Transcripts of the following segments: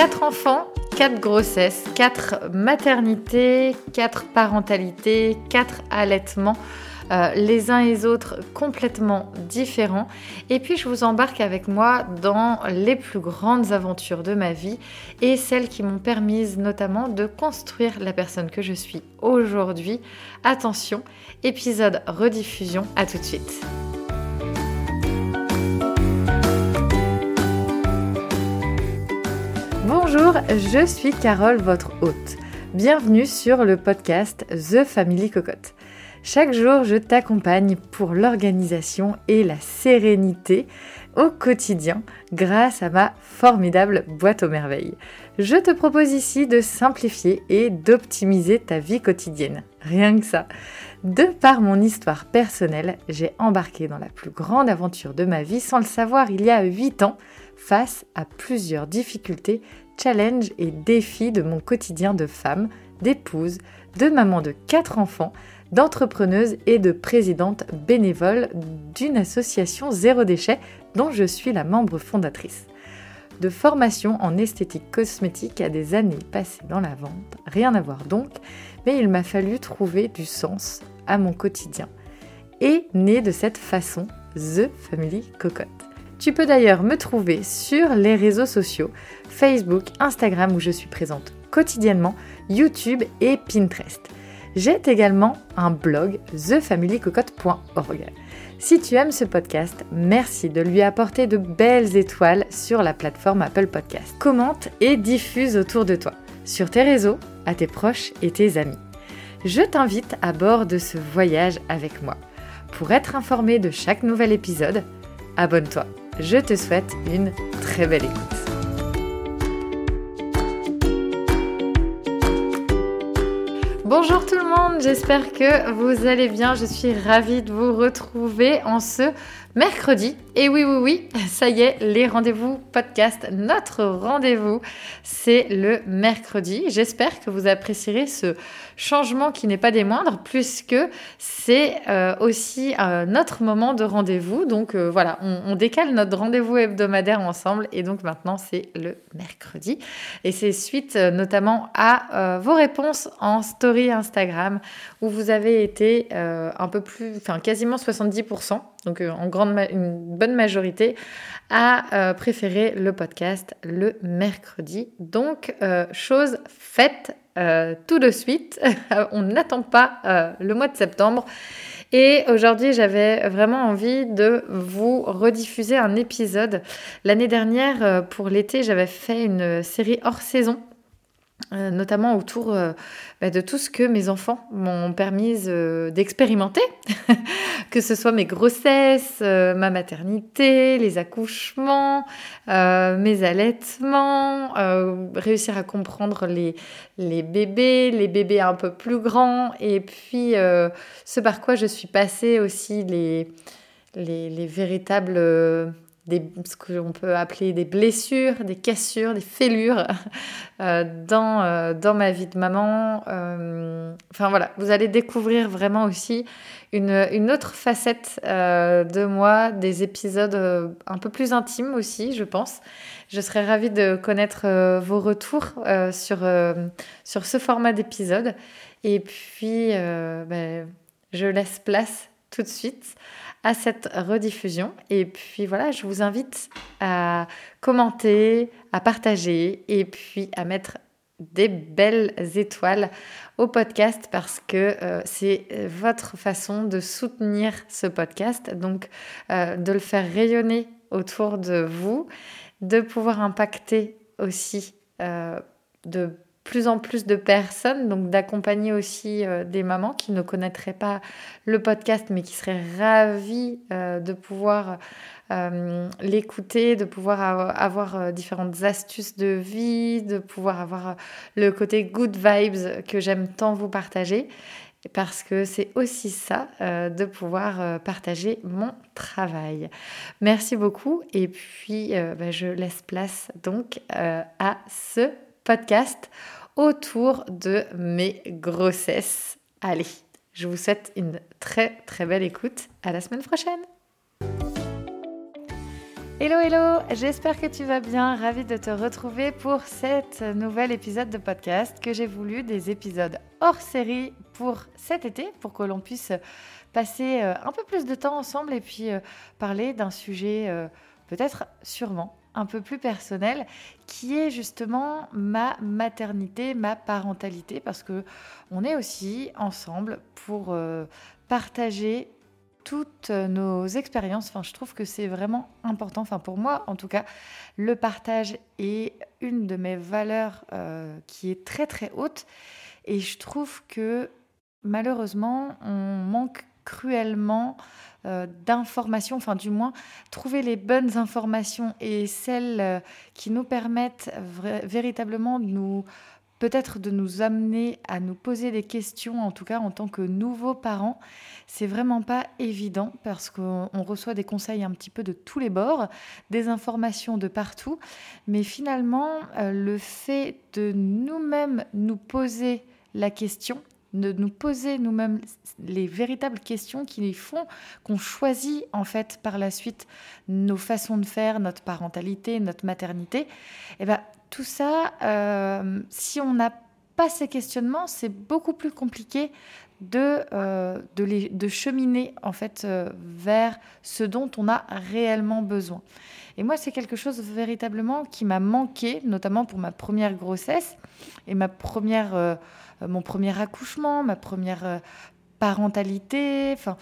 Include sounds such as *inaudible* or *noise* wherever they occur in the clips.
4 enfants, 4 grossesses, 4 maternités, 4 parentalités, 4 allaitements. Euh, les uns et les autres complètement différents. Et puis je vous embarque avec moi dans les plus grandes aventures de ma vie et celles qui m'ont permis notamment de construire la personne que je suis aujourd'hui. Attention, épisode rediffusion, à tout de suite. Bonjour, je suis Carole, votre hôte. Bienvenue sur le podcast The Family Cocotte. Chaque jour, je t'accompagne pour l'organisation et la sérénité au quotidien grâce à ma formidable boîte aux merveilles. Je te propose ici de simplifier et d'optimiser ta vie quotidienne. Rien que ça. De par mon histoire personnelle, j'ai embarqué dans la plus grande aventure de ma vie sans le savoir il y a 8 ans face à plusieurs difficultés, challenges et défis de mon quotidien de femme, d'épouse, de maman de 4 enfants, d'entrepreneuse et de présidente bénévole d'une association zéro déchet dont je suis la membre fondatrice. De formation en esthétique cosmétique à des années passées dans la vente, rien à voir donc, mais il m'a fallu trouver du sens à mon quotidien. Et né de cette façon, The Family Cocotte. Tu peux d'ailleurs me trouver sur les réseaux sociaux, Facebook, Instagram où je suis présente quotidiennement, YouTube et Pinterest. J'ai également un blog thefamilycocotte.org. Si tu aimes ce podcast, merci de lui apporter de belles étoiles sur la plateforme Apple Podcast. Commente et diffuse autour de toi, sur tes réseaux, à tes proches et tes amis. Je t'invite à bord de ce voyage avec moi. Pour être informé de chaque nouvel épisode, abonne-toi. Je te souhaite une très belle écoute. Bonjour tout le monde, j'espère que vous allez bien. Je suis ravie de vous retrouver en ce mercredi. Et oui, oui, oui, *laughs* ça y est, les rendez-vous podcast, notre rendez-vous, c'est le mercredi. J'espère que vous apprécierez ce changement qui n'est pas des moindres, puisque c'est euh, aussi euh, notre moment de rendez-vous. Donc euh, voilà, on, décale notre rendez-vous hebdomadaire ensemble, et donc maintenant c'est le mercredi. Et c'est suite notamment à vos réponses en story Instagram, où vous avez été un peu plus, enfin quasiment 70% donc euh, en grande une bonne majorité, a euh, préféré le podcast le mercredi. Donc, euh, chose faite tout de suite. *laughs* On n'attend pas le mois de septembre. Et aujourd'hui, j'avais vraiment envie de vous rediffuser un épisode. L'année dernière, pour l'été, j'avais fait une série hors saison euh, notamment autour euh, bah, de tout ce que mes enfants m'ont permis euh, d'expérimenter, *laughs* que ce soit mes grossesses, ma maternité, les accouchements, mes allaitements, réussir à comprendre les, les bébés, les bébés un peu plus grands, et puis ce par quoi je suis passée aussi les, les, les véritables ce qu'on peut appeler des blessures, des cassures, des fêlures euh, dans, euh, dans ma vie de maman. Euh, enfin voilà, vous allez découvrir vraiment aussi une, une autre facette de moi, des épisodes un peu plus intimes aussi, je pense. Je serais ravie de connaître vos retours sur, sur ce format d'épisode. Et puis, ben, je laisse place tout de suite à cette rediffusion. Et puis voilà, je vous invite à commenter, à partager et puis à mettre des belles étoiles au podcast parce que euh, c'est votre façon de soutenir ce podcast, donc euh, de le faire rayonner autour de vous, de pouvoir impacter aussi euh, de plus en plus de personnes, donc d'accompagner aussi euh, des mamans qui ne connaîtraient pas le podcast, mais qui seraient ravies euh, de pouvoir euh, l'écouter, de pouvoir avoir différentes astuces de vie, de pouvoir avoir le côté good vibes que j'aime tant vous partager. Parce que c'est aussi ça, de pouvoir partager mon travail. Merci beaucoup et puis bah, je laisse place donc à ce podcast autour de mes grossesses. Allez, je vous souhaite une très très belle écoute. À la semaine prochaine. Hello hello, j'espère que tu vas bien, ravie de te retrouver pour cet nouvel épisode de podcast que j'ai voulu des épisodes hors série pour cet été, pour que l'on puisse passer euh, un peu plus de temps ensemble et puis euh, parler d'un sujet euh, peut-être sûrement un peu plus personnel qui est justement ma maternité, ma parentalité parce que on est aussi ensemble pour partager toutes nos expériences. Enfin, je trouve que c'est vraiment important. Enfin, pour moi, en tout cas, le partage est une de mes valeurs euh, qui est très très haute. Et je trouve que malheureusement, on manque cruellement euh, d'informations, enfin du moins trouver les bonnes informations et celles euh, qui nous permettent véritablement de nous peut-être de nous amener à nous poser des questions, en tout cas en tant que nouveaux parents. C'est vraiment pas évident parce qu'on reçoit des conseils un petit peu de tous les bords, des informations de partout, mais finalement, euh, le fait de nous-mêmes nous poser la question, de nous poser nous-mêmes les véritables questions qui font qu'on choisit en fait par la suite nos façons de faire, notre parentalité, notre maternité, et eh ben, tout ça, euh, si on n'a pas ces questionnements, c'est beaucoup plus compliqué de, euh, de, cheminer en fait euh, vers ce dont on a réellement besoin. Et moi, c'est quelque chose véritablement qui m'a manqué, notamment pour ma première grossesse et ma première, mon premier accouchement, ma première parentalité. Enfin,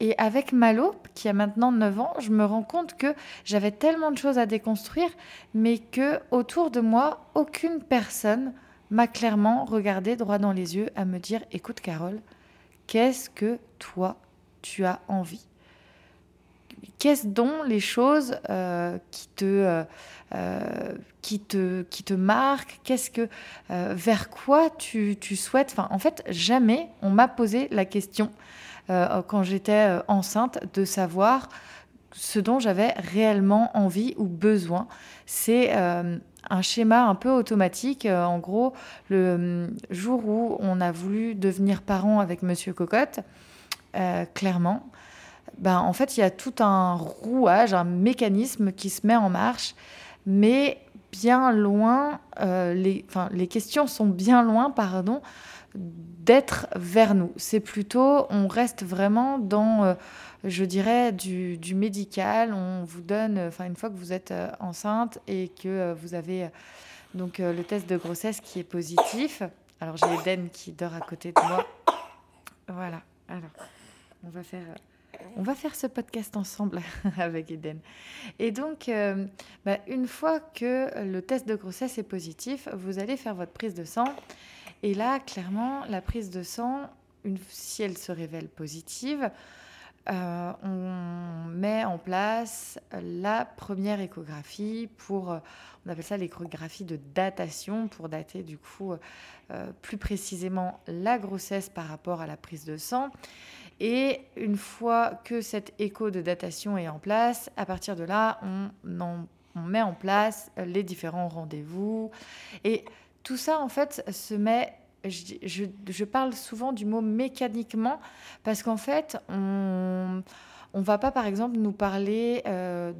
et avec Malo, qui a maintenant 9 ans, je me rends compte que j'avais tellement de choses à déconstruire, mais que autour de moi, aucune personne m'a clairement regardé droit dans les yeux à me dire "Écoute Carole, qu'est-ce que toi tu as envie? Qu'est-ce dont les choses euh, qui te euh, euh, qui te qui te marquent? Qu'est-ce que vers quoi tu, tu souhaites? Enfin, en fait, jamais on m'a posé la question quand j'étais enceinte de savoir ce dont j'avais réellement envie ou besoin. C'est un schéma un peu automatique. en gros, le jour où on a voulu devenir parent avec Monsieur Cocotte, clairement, ben, en fait, il y a tout un rouage, un mécanisme qui se met en marche, mais bien loin, les, les questions sont bien loin, pardon, d'être vers nous. C'est plutôt, on reste vraiment dans, euh, je dirais, du, médical. On vous donne, enfin, une fois que vous êtes euh, enceinte et que euh, vous avez donc le test de grossesse qui est positif. Alors, j'ai Eden qui dort à côté de moi. Voilà. Alors, on va faire. On va faire ce podcast ensemble *laughs* avec Eden. Et donc, bah, une fois que le test de grossesse est positif, vous allez faire votre prise de sang. Et là, clairement, la prise de sang, une, si elle se révèle positive, euh, on met en place la première échographie pour, euh, on appelle ça l'échographie de datation, pour dater du coup euh, plus précisément la grossesse par rapport à la prise de sang. Et une fois que cette écho de datation est en place, à partir de là, on, met en place les différents rendez-vous. Et tout ça, en fait, se met je, parle souvent du mot mécaniquement parce qu'en fait, on ne va pas, par exemple, nous parler euh,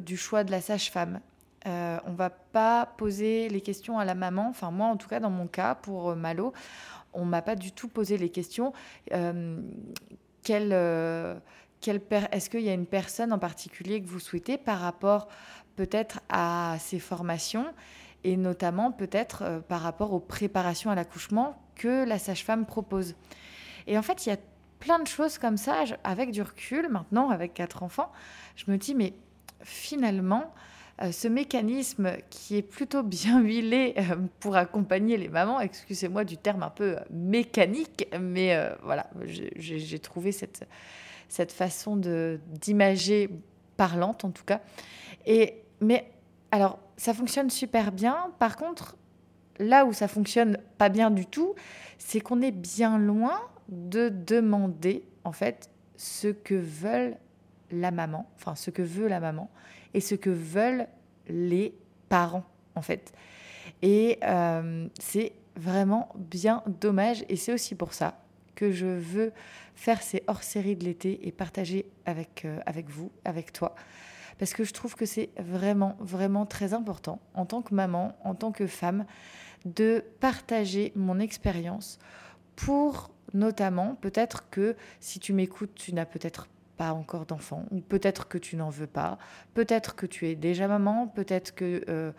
du choix de la sage-femme. Euh, on va pas poser les questions à la maman. Enfin, moi, en tout cas, dans mon cas, pour euh, Malo, on m'a pas du tout posé les questions. Euh, quelle, est-ce qu'il y a une personne en particulier que vous souhaitez par rapport peut-être à ses formations et notamment peut-être euh, par rapport aux préparations à l'accouchement que la sage-femme propose? Et en fait, il y a plein de choses comme ça, avec du recul, maintenant, avec quatre enfants, je me dis, mais finalement, euh, ce mécanisme qui est plutôt bien huilé euh, pour accompagner les mamans, excusez-moi du terme un peu mécanique, mais voilà, j'ai trouvé cette, cette façon d'imager parlante en tout cas. Et, mais alors, ça fonctionne super bien. Par contre, là où ça fonctionne pas bien du tout, c'est qu'on est bien loin de demander en fait ce que veulent la maman, enfin ce que veut la maman et ce que veulent les parents en fait. Et euh, c'est vraiment bien dommage et c'est aussi pour ça que je veux faire ces hors-séries de l'été et partager avec, euh, avec vous, avec toi, parce que je trouve que c'est vraiment, vraiment très important en tant que maman, en tant que femme, de partager mon expérience pour notamment, peut-être que si tu m'écoutes, tu n'as peut-être encore d'enfant, ou peut-être que tu n'en veux pas, peut-être que tu es déjà maman, peut-être que euh,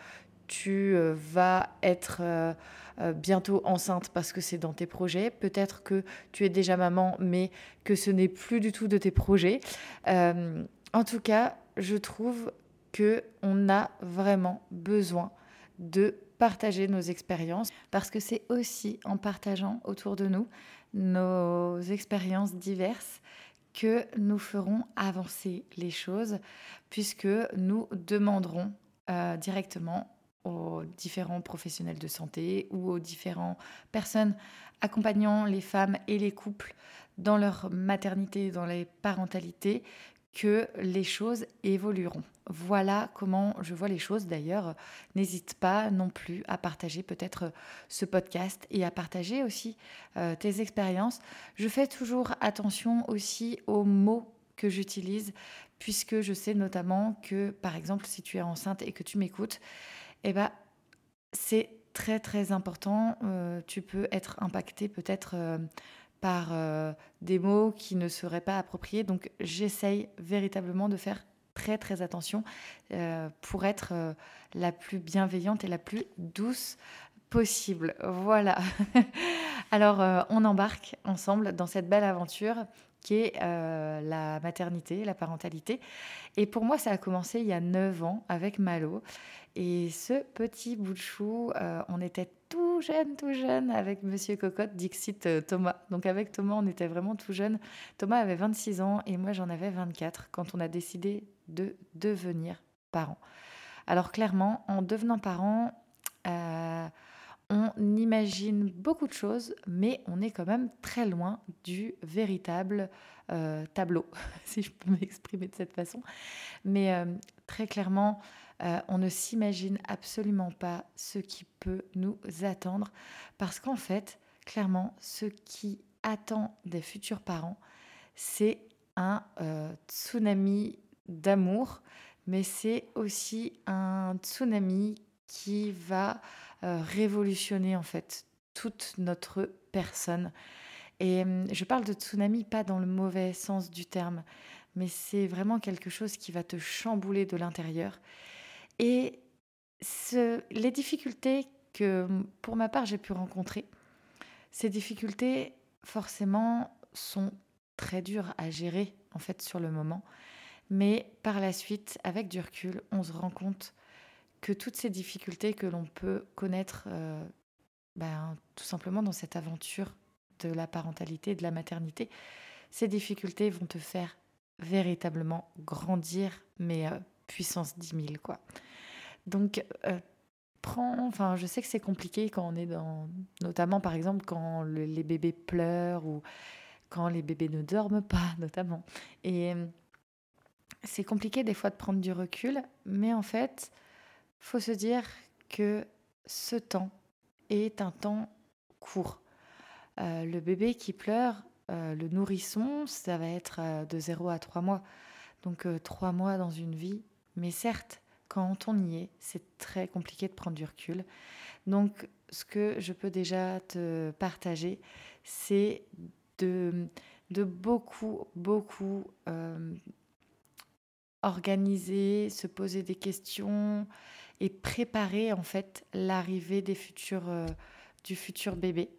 tu euh, vas être euh, bientôt enceinte parce que c'est dans tes projets, peut-être que tu es déjà maman, mais que ce n'est plus du tout de tes projets. en tout cas, je trouve que on a vraiment besoin de partager nos expériences parce que c'est aussi en partageant autour de nous nos expériences diverses que nous ferons avancer les choses puisque nous demanderons euh, directement aux différents professionnels de santé ou aux différentes personnes accompagnant les femmes et les couples dans leur maternité, dans les parentalités, que les choses évolueront. Voilà comment je vois les choses. D'ailleurs, n'hésite pas non plus à partager peut-être ce podcast et à partager aussi euh, tes expériences. Je fais toujours attention aussi aux mots que j'utilise, puisque je sais notamment que, par exemple, si tu es enceinte et que tu m'écoutes, eh ben, c'est très très important. Euh, tu peux être impacté peut-être euh, par euh, des mots qui ne seraient pas appropriés. Donc j'essaye véritablement de faire très très attention euh, pour être euh, la plus bienveillante et la plus douce possible. Voilà. *laughs* Alors on embarque ensemble dans cette belle aventure qui est la maternité, la parentalité. Et pour moi, ça a commencé il y a 9 ans avec Malo. Et ce petit bout de chou, on était tout jeune, tout jeune avec Monsieur Cocotte, Dixit euh, Thomas. Donc avec Thomas, on était vraiment tout jeune. Thomas avait 26 ans et moi j'en avais 24 quand on a décidé de devenir parents. Alors clairement, en devenant parents, euh, on imagine beaucoup de choses, mais on est quand même très loin du véritable euh, tableau, *laughs* si je peux m'exprimer de cette façon. Mais très clairement, euh, on ne s'imagine absolument pas ce qui peut nous attendre parce qu'en fait, clairement, ce qui attend des futurs parents, c'est un euh, tsunami d'amour, mais c'est aussi un tsunami qui va euh, révolutionner en fait toute notre personne. Et hum, je parle de tsunami pas dans le mauvais sens du terme, mais c'est vraiment quelque chose qui va te chambouler de l'intérieur et les difficultés que, pour ma part, j'ai pu rencontrer, ces difficultés, forcément, sont très dures à gérer, en fait, sur le moment. Mais par la suite, avec du recul, on se rend compte que toutes ces difficultés que l'on peut connaître, euh, ben, tout simplement dans cette aventure de la parentalité, de la maternité, ces difficultés vont te faire véritablement grandir, mais euh, puissance 10 000, quoi. Donc, euh, prends, enfin, je sais que c'est compliqué quand on est dans, notamment par exemple quand les bébés pleurent ou quand les bébés ne dorment pas, *laughs* notamment. Et euh, c'est compliqué des fois de prendre du recul, mais en fait, faut se dire que ce temps est un temps court. Euh, le bébé qui pleure, le nourrisson, ça va être de 0 à 3 mois. Donc 3 mois dans une vie, mais certes, quand on y est, c'est très compliqué de prendre du recul. Donc, ce que je peux déjà te partager, c'est de, de beaucoup, beaucoup euh, organiser, se poser des questions et préparer en fait l'arrivée euh, du futur bébé.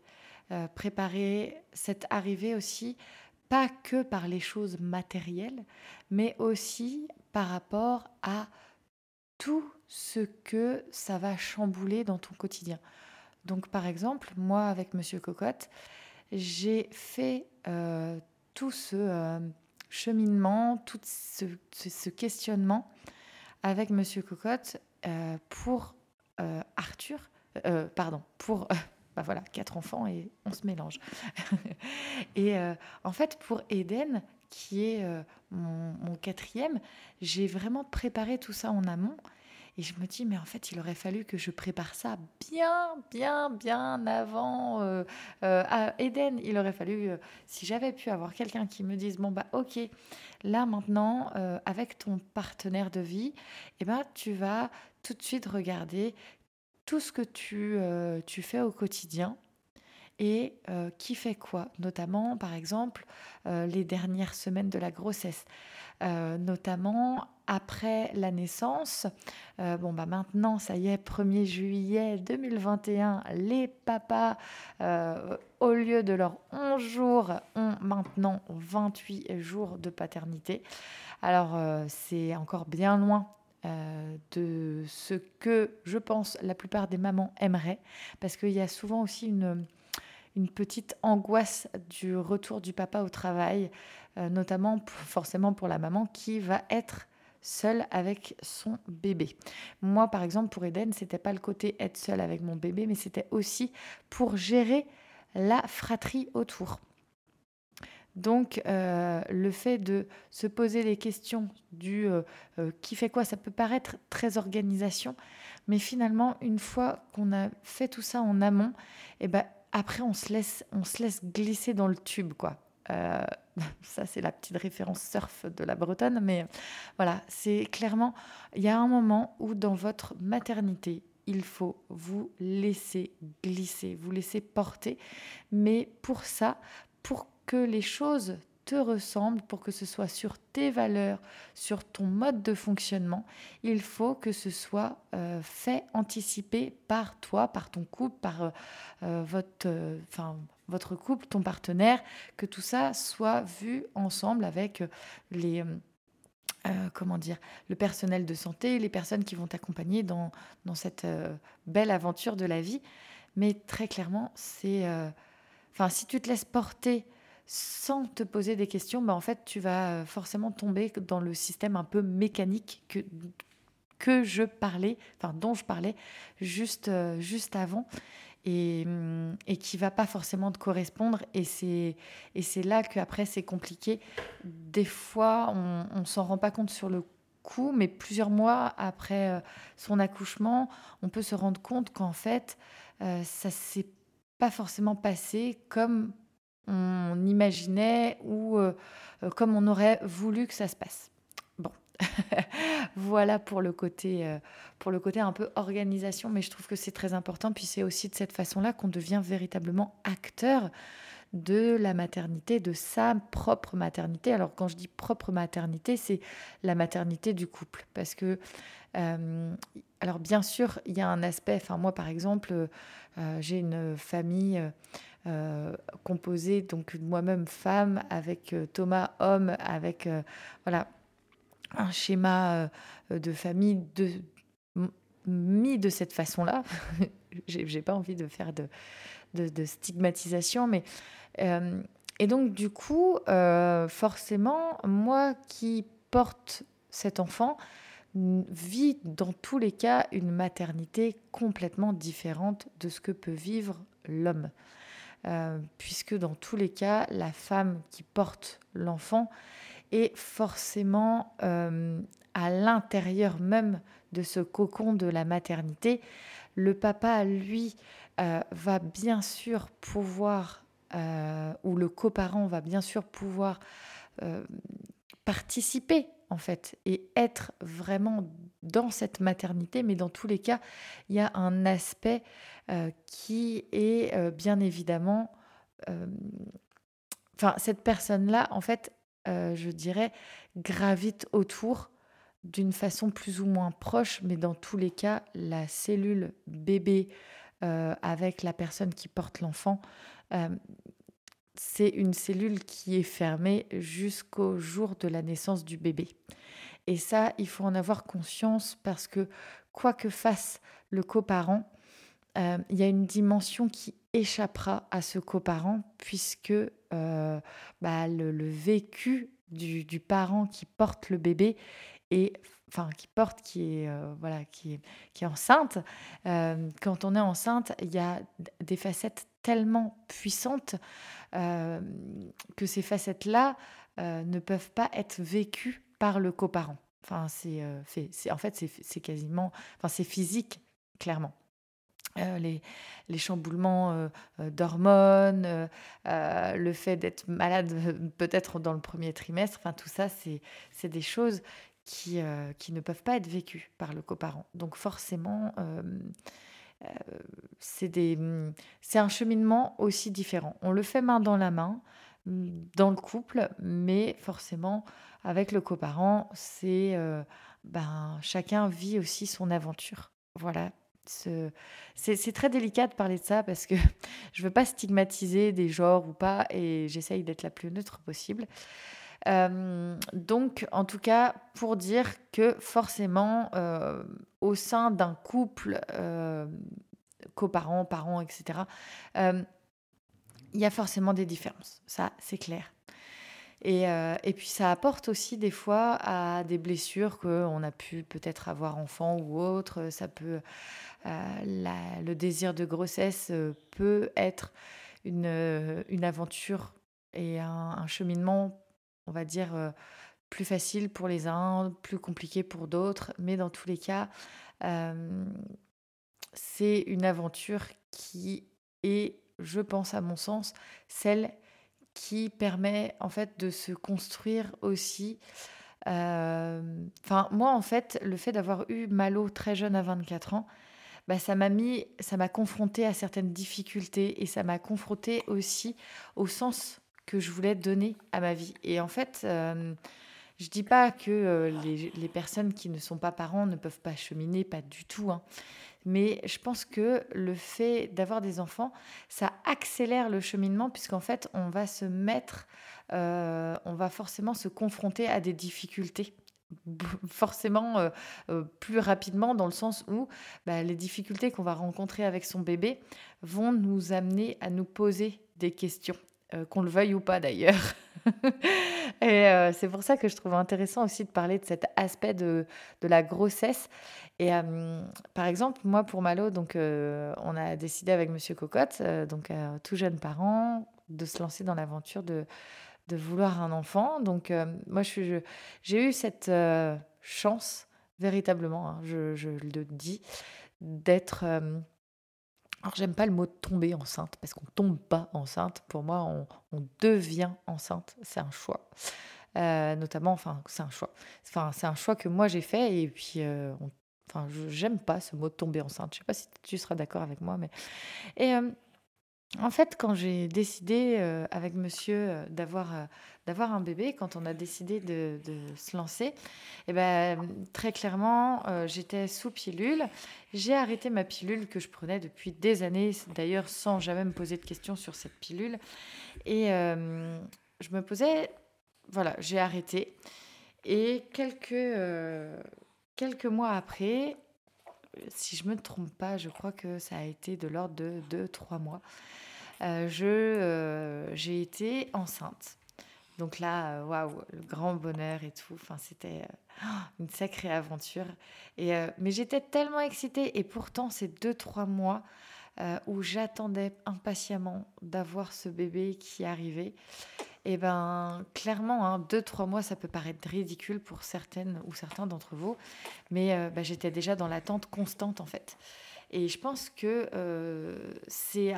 Euh, préparer cette arrivée aussi, pas que par les choses matérielles, mais aussi par rapport à tout ce que ça va chambouler dans ton quotidien. Donc par exemple, moi avec Monsieur Cocotte, j'ai fait euh, tout ce cheminement, tout ce, questionnement avec Monsieur Cocotte euh, pour Arthur, pardon, pour bah voilà, quatre enfants et on se mélange. *laughs* et en fait, pour Eden, qui est euh, mon, quatrième, j'ai vraiment préparé tout ça en amont. Et je me dis, mais en fait, il aurait fallu que je prépare ça bien, bien, bien avant euh, euh, à Eden. Il aurait fallu, euh, si j'avais pu avoir quelqu'un qui me dise, bon, bah, ok, là maintenant, avec ton partenaire de vie, eh ben, tu vas tout de suite regarder tout ce que tu, tu fais au quotidien et qui fait quoi, notamment par exemple les dernières semaines de la grossesse, notamment après la naissance. bon bah maintenant ça y est, 1er juillet 2021, les papas au lieu de leurs 11 jours ont maintenant 28 jours de paternité. Alors c'est encore bien loin de ce que je pense la plupart des mamans aimeraient, parce qu'il y a souvent aussi une, une petite angoisse du retour du papa au travail, euh, notamment forcément pour la maman qui va être seule avec son bébé. Moi, par exemple, pour Eden, c'était pas le côté être seule avec mon bébé, mais c'était aussi pour gérer la fratrie autour. Donc, euh, le fait de se poser les questions du euh, qui fait quoi, ça peut paraître très organisation, mais finalement, une fois qu'on a fait tout ça en amont, eh ben, après, on se laisse, on se laisse glisser dans le tube, quoi. Euh, *laughs* ça, c'est la petite référence surf de la Bretonne, mais voilà, c'est clairement, il y a un moment où dans votre maternité, il faut vous laisser glisser, vous laisser porter, mais pour ça, pour que les choses te ressemble, pour que ce soit sur tes valeurs, sur ton mode de fonctionnement, il faut que ce soit euh, fait, anticipé par toi, par ton couple, par euh, euh, votre, votre couple, ton partenaire, que tout ça soit vu ensemble avec les... comment dire, le personnel de santé, les personnes qui vont t'accompagner dans, dans cette belle aventure de la vie. Mais très clairement, c'est... Enfin, si tu te laisses porter sans te poser des questions, bah en fait, tu vas euh, forcément tomber dans le système un peu mécanique que, que je parlais, enfin dont je parlais juste, euh, juste avant, et, hum, et qui va pas forcément te correspondre. Et c'est, et c'est là qu'après, c'est compliqué. Des fois, on ne s'en rend pas compte sur le coup, mais plusieurs mois après euh, son accouchement, on peut se rendre compte qu'en fait, ça s'est pas forcément passé comme on imaginait ou euh, euh, comme on aurait voulu que ça se passe. Bon, *laughs* voilà pour le côté euh, pour le côté un peu organisation, mais je trouve que c'est très important. Puis c'est aussi de cette façon-là qu'on devient véritablement acteur de la maternité, de sa propre maternité. Alors quand je dis propre maternité, c'est la maternité du couple, parce que alors bien sûr, il y a un aspect. Enfin moi par exemple, j'ai une famille euh, composé donc moi-même femme avec euh, Thomas homme avec euh, voilà un schéma de famille de mis de cette façon-là. *laughs* j'ai pas envie de faire de, de, stigmatisation, mais et donc du coup, forcément, moi qui porte cet enfant, vit dans tous les cas une maternité complètement différente de ce que peut vivre l'homme. Euh, puisque dans tous les cas, la femme qui porte l'enfant est forcément euh, à l'intérieur même de ce cocon de la maternité. Le papa, lui, euh, va bien sûr pouvoir, ou le coparent va bien sûr pouvoir participer en fait et être vraiment dans cette maternité, mais dans tous les cas, il y a un aspect euh, qui est euh, bien évidemment... Euh, enfin, cette personne-là, en fait, je dirais, gravite autour d'une façon plus ou moins proche, mais dans tous les cas, la cellule bébé avec la personne qui porte l'enfant, c'est une cellule qui est fermée jusqu'au jour de la naissance du bébé. Et ça, il faut en avoir conscience parce que quoi que fasse le coparent, euh, il y a une dimension qui échappera à ce coparent puisque euh, bah, le, vécu du, parent qui porte le bébé et enfin qui porte qui est euh, voilà qui est, qui est enceinte quand on est enceinte il y a des facettes tellement puissantes que ces facettes là ne peuvent pas être vécues par le coparent Enfin, c'est, en fait, c'est quasiment, enfin, c'est physique, clairement. les, les, chamboulements d'hormones, le fait d'être malade *laughs* peut-être dans le premier trimestre, enfin tout ça, c'est des choses qui, qui ne peuvent pas être vécues par le coparent. Donc forcément, c'est un cheminement aussi différent. On le fait main dans la main dans le couple, mais forcément avec le coparent, c'est ben chacun vit aussi son aventure. Voilà. C'est très délicat de parler de ça parce que *laughs* je veux pas stigmatiser des genres ou pas et j'essaye d'être la plus neutre possible. donc, en tout cas, pour dire que forcément, au sein d'un couple, coparents, parents, etc., il y a forcément des différences. Ça, c'est clair. Et, euh, et, puis ça apporte aussi des fois à des blessures qu'on a pu peut-être avoir enfant ou autre. Ça peut, euh, le désir de grossesse euh, peut être une, une aventure et un, cheminement, on va dire, plus facile pour les uns, plus compliqué pour d'autres. Mais dans tous les cas, c'est une aventure qui est, je pense à mon sens, celle qui permet en fait de se construire aussi. Euh, enfin, moi en fait, le fait d'avoir eu Malo très jeune à 24 ans, bah, ça m'a mis, ça m'a confronté à certaines difficultés et ça m'a confronté aussi au sens que je voulais donner à ma vie. Et en fait, euh, je dis pas que euh, les, personnes qui ne sont pas parents ne peuvent pas cheminer, pas du tout. Hein. Mais je pense que le fait d'avoir des enfants, ça accélère le cheminement puisqu'en fait, on va se mettre, euh, on va forcément se confronter à des difficultés *laughs* forcément euh, plus rapidement dans le sens où bah, les difficultés qu'on va rencontrer avec son bébé vont nous amener à nous poser des questions, qu'on le veuille ou pas d'ailleurs. *laughs* et c'est pour ça que je trouve intéressant aussi de parler de cet aspect de, de la grossesse et par exemple, moi, pour Malo, donc, on a décidé avec Monsieur Cocotte, donc tout jeune parent, de se lancer dans l'aventure de, de vouloir un enfant. Donc, moi, je, j'ai eu cette chance, véritablement, hein, je, le dis, d'être. Alors, j'aime pas le mot tomber enceinte, parce qu'on tombe pas enceinte. Pour moi, on, devient enceinte. C'est un choix. notamment, enfin, c'est un choix. C'est un choix que moi j'ai fait et puis Enfin, j'aime pas ce mot tomber enceinte. Je sais pas si tu seras d'accord avec moi, mais. Et euh, en fait, quand j'ai décidé euh, avec monsieur euh, d'avoir d'avoir un bébé, quand on a décidé de, de se lancer, eh ben, très clairement, j'étais sous pilule. J'ai arrêté ma pilule que je prenais depuis des années, d'ailleurs sans jamais me poser de questions sur cette pilule. Et je me posais, voilà, j'ai arrêté. Et quelques Quelques mois après, si je me trompe pas, je crois que ça a été de l'ordre de 2-3 mois, euh, je, euh, j'ai été enceinte. Donc là, euh, waouh, le grand bonheur et tout. Enfin, c'était *gasps* une sacrée aventure. Et, mais j'étais tellement excitée. Et pourtant, ces 2-3 mois où j'attendais impatiemment d'avoir ce bébé qui arrivait, et eh ben clairement, hein, deux, trois mois, ça peut paraître ridicule pour certaines ou certains d'entre vous, mais euh, bah, j'étais déjà dans l'attente constante en fait. Et je pense que euh, c'est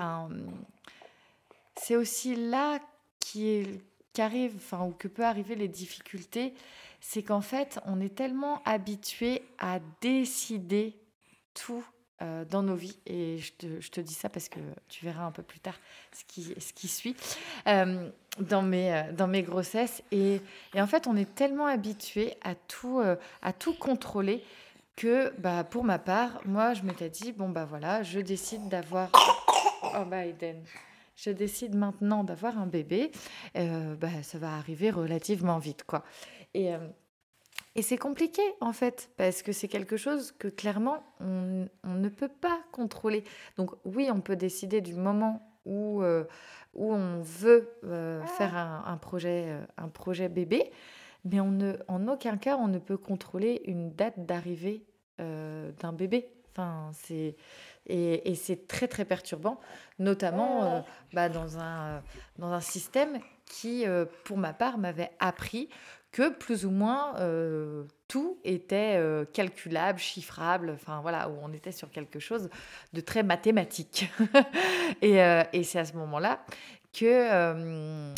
aussi là qui enfin ou que peut arriver les difficultés, c'est qu'en fait, on est tellement habitué à décider tout euh, dans nos vies. Et je te, dis ça parce que tu verras un peu plus tard ce qui, suit euh, dans, mes, grossesses. Et, et, en fait, on est tellement habitué à tout, à tout contrôler que bah, pour ma part, moi, je m'étais dit, bon, bah voilà, je décide d'avoir... Oh, Biden. Je décide maintenant d'avoir un bébé. bah, ça va arriver relativement vite, quoi. Et et c'est compliqué en fait, parce que c'est quelque chose que clairement on, ne peut pas contrôler. Donc oui, on peut décider du moment où, euh, où on veut euh, faire un, projet, euh, un projet bébé, mais on ne, en aucun cas on ne peut contrôler une date d'arrivée d'un bébé. Enfin, c'est, et, c'est très très perturbant, notamment bah, dans, un, dans un système qui, pour ma part, m'avait appris que plus ou moins tout était calculable, chiffrable, enfin voilà, où on était sur quelque chose de très mathématique. *laughs* et, et c'est à ce moment-là que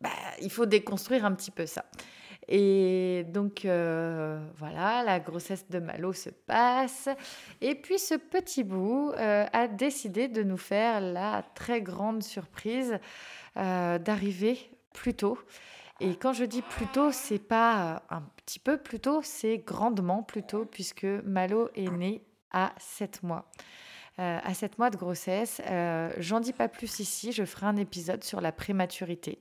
bah, il faut déconstruire un petit peu ça. Et donc voilà, la grossesse de Malo se passe. Et puis ce petit bout a décidé de nous faire la très grande surprise d'arriver plus tôt. Et quand je dis plus tôt, c'est pas un petit peu plus tôt, c'est grandement plus tôt, puisque Malo est né à 7 mois. à 7 mois de grossesse. J'en dis pas plus ici, je ferai un épisode sur la prématurité.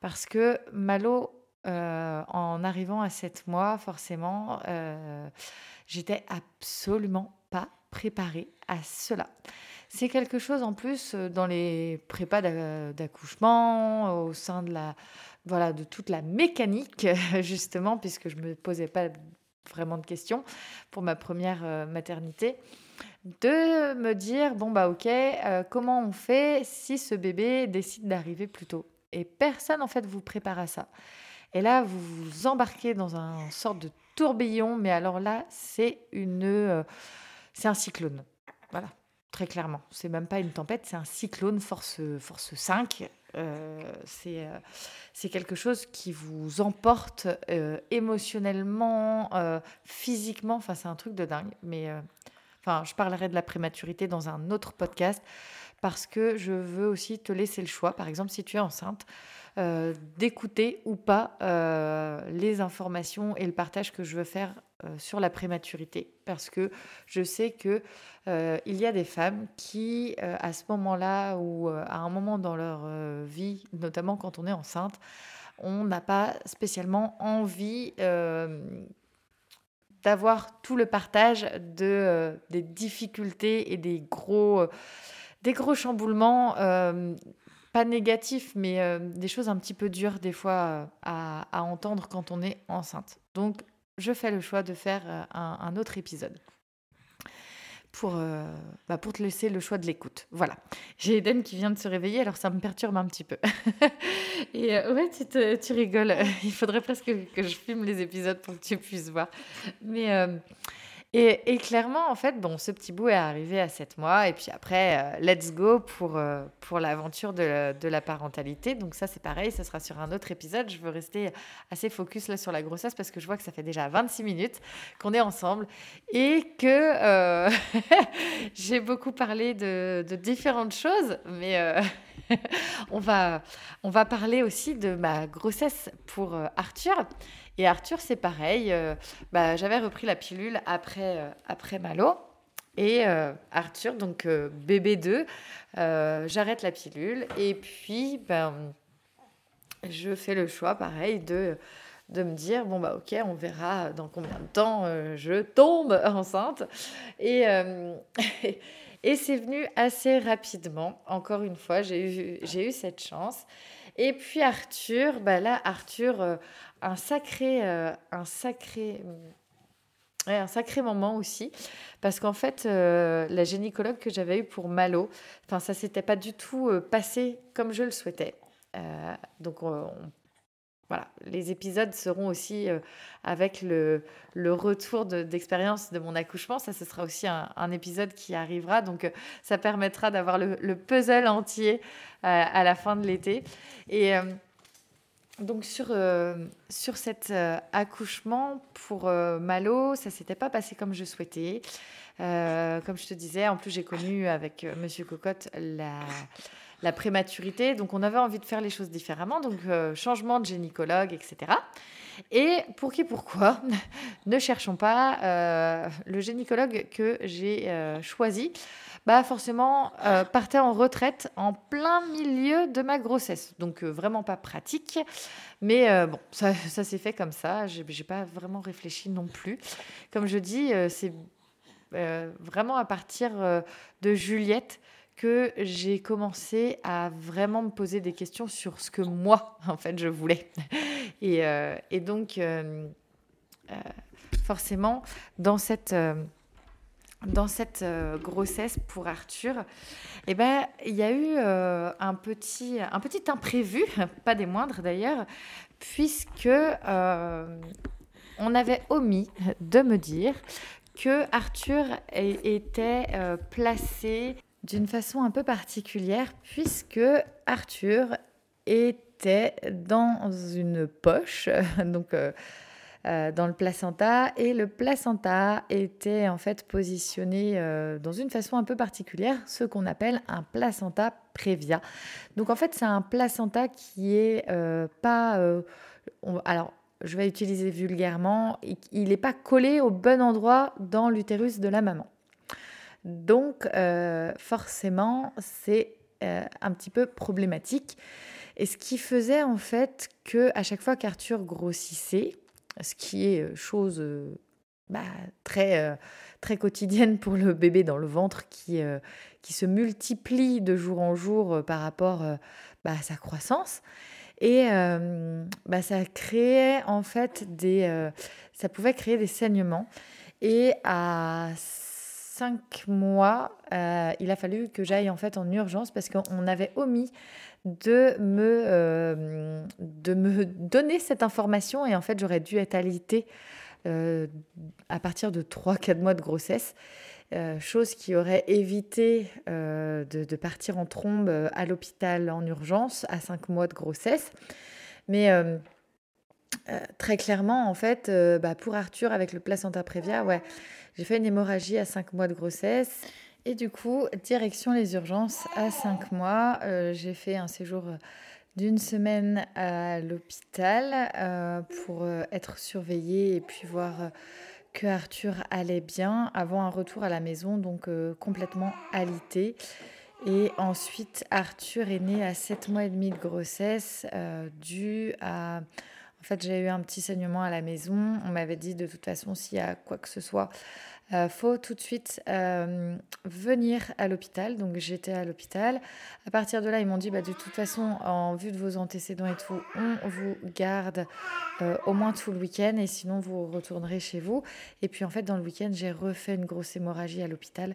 Parce que Malo, euh, en arrivant à 7 mois, forcément, euh, j'étais absolument pas préparée à cela. C'est quelque chose en plus euh, dans les prépas d'accouchement, au sein de la voilà de toute la mécanique *laughs* justement, puisque je me posais pas vraiment de questions pour ma première maternité, de me dire bon bah ok, comment on fait si ce bébé décide d'arriver plus tôt? Et personne en fait vous prépare à ça. Et là, vous vous embarquez dans un sorte de tourbillon, mais alors là, c'est une, euh, c'est un cyclone. Voilà, très clairement. C'est même pas une tempête, c'est un cyclone force force 5. Euh, c'est euh, c'est quelque chose qui vous emporte émotionnellement, physiquement. Enfin, c'est un truc de dingue. Mais enfin, je parlerai de la prématurité dans un autre podcast parce que je veux aussi te laisser le choix, par exemple si tu es enceinte, euh, d'écouter ou pas euh, les informations et le partage que je veux faire euh, sur la prématurité. Parce que je sais que il y a des femmes qui, à ce moment-là ou à un moment dans leur vie, notamment quand on est enceinte, on n'a pas spécialement envie d'avoir tout le partage de, des difficultés et des gros des gros chamboulements, euh, pas négatifs, mais euh, des choses un petit peu dures des fois euh, à, entendre quand on est enceinte. Donc, je fais le choix de faire un, autre épisode. Pour, bah, pour te laisser le choix de l'écoute. Voilà. J'ai Eden qui vient de se réveiller, alors ça me perturbe un petit peu. *laughs* Et ouais, tu, tu, rigoles. *laughs* Il faudrait presque que je filme les épisodes pour que tu puisses voir. Mais et, clairement, en fait, bon, ce petit bout est arrivé à 7 mois. Et puis après, euh, let's go pour, euh, pour l'aventure de, de, la parentalité. Donc ça, c'est pareil, ça sera sur un autre épisode. Je veux rester assez focus là sur la grossesse parce que je vois que ça fait déjà 26 minutes qu'on est ensemble et que euh, *laughs* j'ai beaucoup parlé de, de, différentes choses. Mais *laughs* on, va, on va parler aussi de ma grossesse pour Arthur. Et Arthur, c'est pareil. Euh, bah, j'avais repris la pilule après, euh, après Malo. Et euh, Arthur, donc bébé 2, j'arrête la pilule. Et puis, ben, je fais le choix, pareil, de, de me dire, bon, bah ok, on verra dans combien de temps je tombe enceinte. Et, *laughs* et c'est venu assez rapidement. Encore une fois, j'ai eu, eu cette chance. Et puis Arthur, bah là, Arthur, un sacré, euh, un sacré, un sacré moment aussi, parce qu'en fait, euh, la gynécologue que j'avais eue pour Malo, enfin, ça s'était pas du tout euh, passé comme je le souhaitais. donc, voilà, les épisodes seront aussi avec le, retour d'expérience de, mon accouchement. Ça, ce sera aussi un, épisode qui arrivera. Donc, ça permettra d'avoir le, le, puzzle entier à la fin de l'été. Et donc sur, euh, sur cet euh, accouchement pour euh, Malo, ça s'était pas passé comme je souhaitais. comme je te disais, en plus j'ai connu avec Monsieur Cocotte la, la, prématurité, donc on avait envie de faire les choses différemment, donc changement de gynécologue, etc. Et pour qui, pourquoi *laughs* Ne cherchons pas le gynécologue que j'ai choisi? Bah forcément euh, partait en retraite en plein milieu de ma grossesse. Donc euh, vraiment pas pratique. Mais euh, bon, ça, s'est fait comme ça. J'ai pas vraiment réfléchi non plus. Comme je dis, c'est vraiment à partir de Juliette que j'ai commencé à vraiment me poser des questions sur ce que moi, *laughs* en fait, je voulais. Et, et donc, forcément, dans cette dans cette grossesse pour Arthur, eh ben, il y a eu un, petit, un petit imprévu, *laughs* pas des moindres d'ailleurs, puisque on avait omis de me dire que Arthur était placé d'une façon un peu particulière, puisque Arthur était dans une poche, *laughs* donc euh, euh, dans le placenta, et le placenta était en fait positionné euh, dans une façon un peu particulière, ce qu'on appelle un placenta prévia. Donc en fait, c'est un placenta qui est pas, alors je vais utiliser vulgairement, il n'est pas collé au bon endroit dans l'utérus de la maman. Donc euh, forcément, c'est euh, un petit peu problématique. Et ce qui faisait en fait que à chaque fois qu'Arthur grossissait, ce qui est euh, chose bah, très, très quotidienne pour le bébé dans le ventre qui, qui se multiplie de jour en jour par rapport bah, à sa croissance. Et bah, ça créait en fait des, ça pouvait créer des saignements. Et à cinq mois, euh, il a fallu que j'aille en fait en urgence parce qu'on avait omis de me, euh, de me donner cette information et en fait j'aurais dû être alitée euh, à partir de 3-4 mois de grossesse. chose qui aurait évité de, de, partir en trombe à l'hôpital en urgence à 5 mois de grossesse. Mais très clairement, en fait, bah, pour Arthur, avec le placenta prévia, ouais, j'ai fait une hémorragie à 5 mois de grossesse. Et du coup, direction les urgences à 5 mois. Euh, j'ai fait un séjour d'une semaine à l'hôpital euh, pour euh, être surveillée et puis voir que Arthur allait bien avant un retour à la maison, donc complètement alité. Et ensuite, Arthur est né à 7 mois et demi de grossesse, dû à en fait, j'ai eu un petit saignement à la maison. On m'avait dit de toute façon, s'il y a quoi que ce soit, euh, faut tout de suite euh, venir à l'hôpital. Donc j'étais à l'hôpital. À partir de là, ils m'ont dit, bah, de toute façon, en vue de vos antécédents et tout, on vous garde euh, au moins tout le week-end et sinon vous retournerez chez vous. Et puis en fait, dans le week-end, j'ai refait une grosse hémorragie à l'hôpital.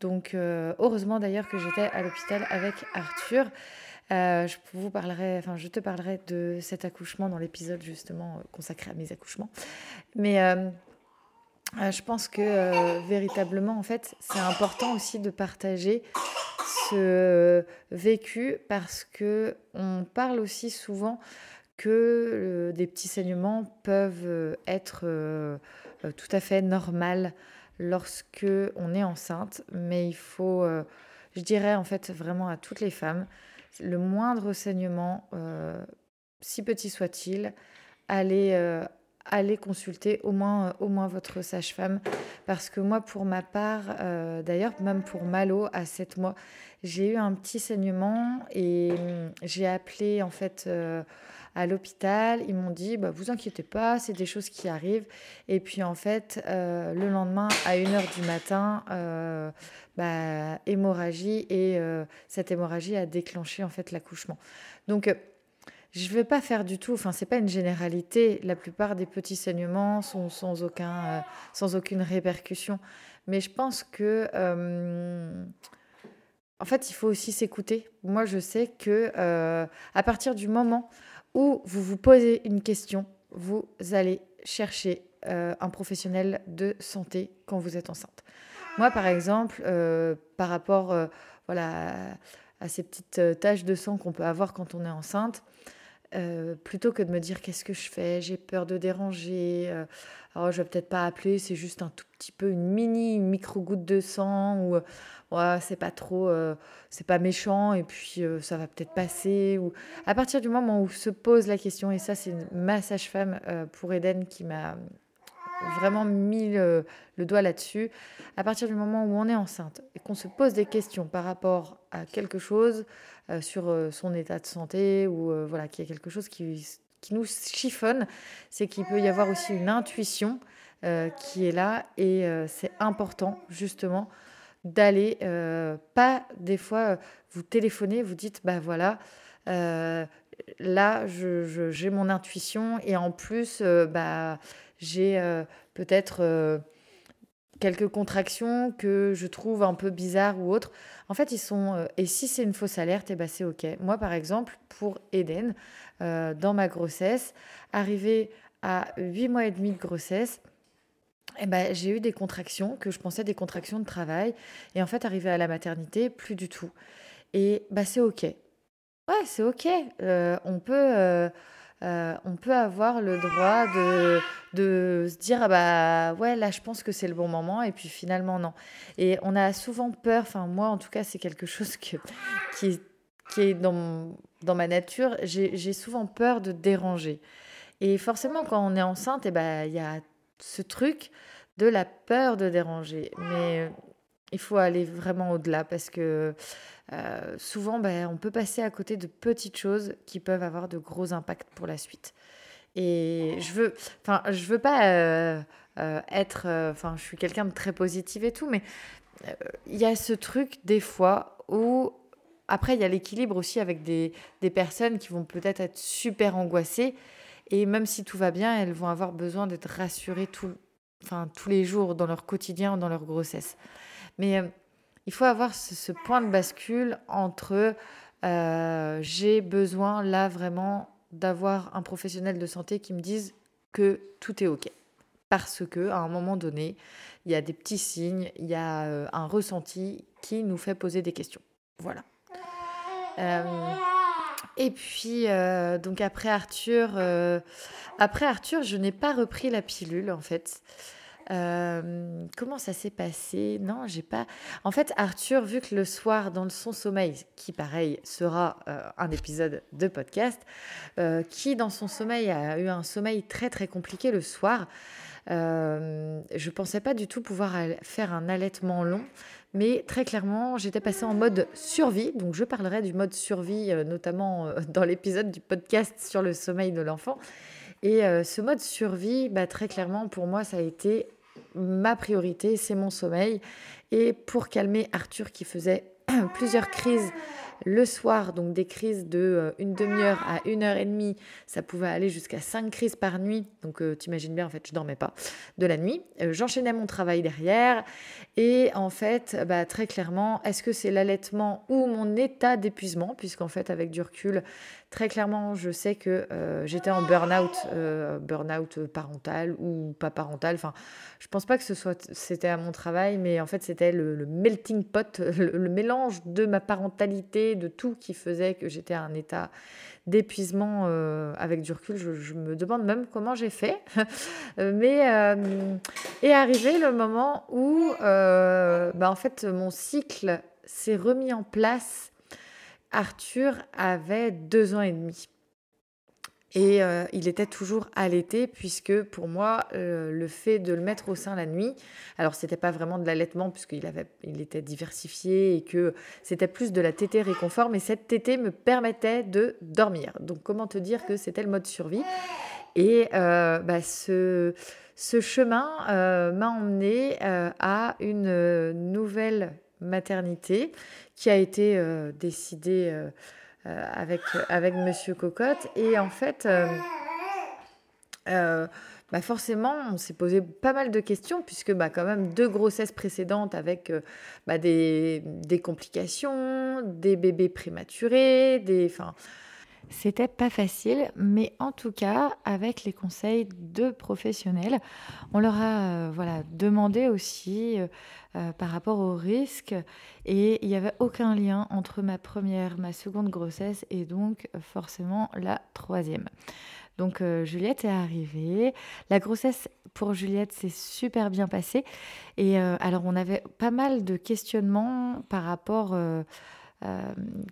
Donc heureusement d'ailleurs que j'étais à l'hôpital avec Arthur. Euh, je vous parlerai, enfin, je te parlerai de cet accouchement dans l'épisode justement euh, consacré à mes accouchements. Mais euh, je pense que véritablement, en fait, c'est important aussi de partager ce vécu parce que on parle aussi souvent que des petits saignements peuvent être tout à fait normales lorsque on est enceinte, mais il faut, je dirais en fait vraiment à toutes les femmes, le moindre saignement, euh, si petit soit-il, allez, euh, consulter au moins, euh, au moins votre sage-femme. Parce que moi, pour ma part, d'ailleurs, même pour Malo, à 7 mois, j'ai eu un petit saignement et hum, j'ai appelé en fait à l'hôpital. Ils m'ont dit, bah, vous inquiétez pas, c'est des choses qui arrivent. Et puis en fait, euh, le lendemain, à 1h du matin, euh, bah, hémorragie. Et euh, cette hémorragie a déclenché en fait l'accouchement. Donc, je ne vais pas faire du tout, enfin, c'est pas une généralité. La plupart des petits saignements sont sans, aucun, sans aucune répercussion. Mais je pense que. en fait, il faut aussi s'écouter. Moi, je sais que à partir du moment où vous vous posez une question, vous allez chercher euh, un professionnel de santé quand vous êtes enceinte. Moi, par exemple, euh, par rapport euh, voilà, à ces petites taches de sang qu'on peut avoir quand on est enceinte, plutôt que de me dire qu'est-ce que je fais, j'ai peur de déranger, alors je vais peut-être pas appeler, c'est juste un tout petit peu une mini, une micro goutte de sang ou ouais, c'est pas trop, euh, c'est pas méchant et puis euh, ça va peut-être passer. Ou à partir du moment où se pose la question, et ça c'est ma sage-femme euh, pour Eden qui m'a vraiment mis le, doigt là-dessus, à partir du moment où on est enceinte et qu'on se pose des questions par rapport à quelque chose sur son état de santé ou voilà qu'il y a quelque chose qui, qui nous chiffonne, c'est qu'il peut y avoir aussi une intuition qui est là et c'est important justement d'aller, euh, pas des fois, euh, vous téléphonez, vous dites, bah voilà, euh, là, j'ai mon intuition et en plus, bah, j'ai peut-être quelques contractions que je trouve un peu bizarres ou autres, en fait, ils sont. Euh, et si c'est une fausse alerte, et eh ben c'est OK. Moi, par exemple, pour Eden, euh, dans ma grossesse, arrivé à 8 mois et demi de grossesse, eh ben, j'ai eu des contractions que je pensais des contractions de travail. Et en fait, arrivé à la maternité, plus du tout. Et bah, c'est OK. Ouais, c'est OK. Euh, on peut. Euh, on peut avoir le droit de, de se dire ah bah ouais là je pense que c'est le bon moment et puis finalement non. Et on a souvent peur enfin moi en tout cas c'est quelque chose que, qui, qui est dans, dans ma nature j'ai souvent peur de déranger. Et forcément quand on est enceinte eh bah il y a ce truc de la peur de déranger. Mais il faut aller vraiment au-delà parce que euh, souvent, ben, on peut passer à côté de petites choses qui peuvent avoir de gros impacts pour la suite. Et je veux, enfin, je veux pas euh, euh, être, enfin, je suis quelqu'un de très positif et tout, mais il y a ce truc des fois où après il y a l'équilibre aussi avec des, des personnes qui vont peut-être être super angoissées et même si tout va bien, elles vont avoir besoin d'être rassurées tout, enfin, tous les jours dans leur quotidien, dans leur grossesse. Mais il faut avoir ce, point de bascule entre euh, j'ai besoin là vraiment d'avoir un professionnel de santé qui me dise que tout est OK. Parce que à un moment donné, il y a des petits signes, il y a euh, un ressenti qui nous fait poser des questions. Voilà. Euh, et puis, donc après Arthur, après Arthur, je n'ai pas repris la pilule en fait. Euh, comment ça s'est passé? Non, j'ai pas. En fait, Arthur, vu que le soir, dans son sommeil, qui pareil sera euh, un épisode de podcast, euh, qui dans son sommeil a eu un sommeil très très compliqué le soir, je pensais pas du tout pouvoir faire un allaitement long. Mais très clairement, j'étais passée en mode survie. Donc, je parlerai du mode survie, notamment *laughs* dans l'épisode du podcast sur le sommeil de l'enfant. Et ce mode survie, bah, très clairement, pour moi, ça a été ma priorité, c'est mon sommeil. Et pour calmer Arthur qui faisait *clears throat* plusieurs crises le soir, donc des crises de euh, une demi-heure à une heure et demie, ça pouvait aller jusqu'à cinq crises par nuit. Donc euh, t'imagines bien, en fait, je dormais pas de la nuit. Euh, j'enchaînais mon travail derrière. Et en fait, bah, très clairement, est-ce que c'est l'allaitement ou mon état d'épuisement? Puisqu'en fait, avec du recul, très clairement, je sais que j'étais en burn-out, burn-out parental ou pas parental. Enfin, je pense pas que ce soit c'était à mon travail, mais en fait, c'était le, melting pot, *laughs* le mélange de ma parentalité de tout qui faisait que j'étais à un état d'épuisement euh, avec du recul. Je, me demande même comment j'ai fait. *laughs* Mais euh, est arrivé le moment où, euh, bah, en fait, mon cycle s'est remis en place. Arthur avait deux ans et demi. Et euh, il était toujours allaité, puisque pour moi, euh, le fait de le mettre au sein la nuit, alors c'était pas vraiment de l'allaitement, puisqu'il avait, il était diversifié et que c'était plus de la tétée réconfort, mais cette tétée me permettait de dormir. Donc, comment te dire que c'était le mode survie? Et euh, bah, ce, ce, chemin m'a emmené à une nouvelle maternité qui a été décidée euh, avec, avec Monsieur Cocotte. Et en fait, euh, euh, bah forcément, on s'est posé pas mal de questions, puisque bah, quand même deux grossesses précédentes avec bah, des, des, complications, des bébés prématurés, des... Enfin, c'était pas facile, mais en tout cas, avec les conseils de professionnels, on leur a voilà, demandé aussi euh, par rapport au risque. Et il n'y avait aucun lien entre ma première, ma seconde grossesse et donc forcément la troisième. Donc euh, Juliette est arrivée. La grossesse pour Juliette s'est super bien passée. Et euh, alors on avait pas mal de questionnements par rapport euh,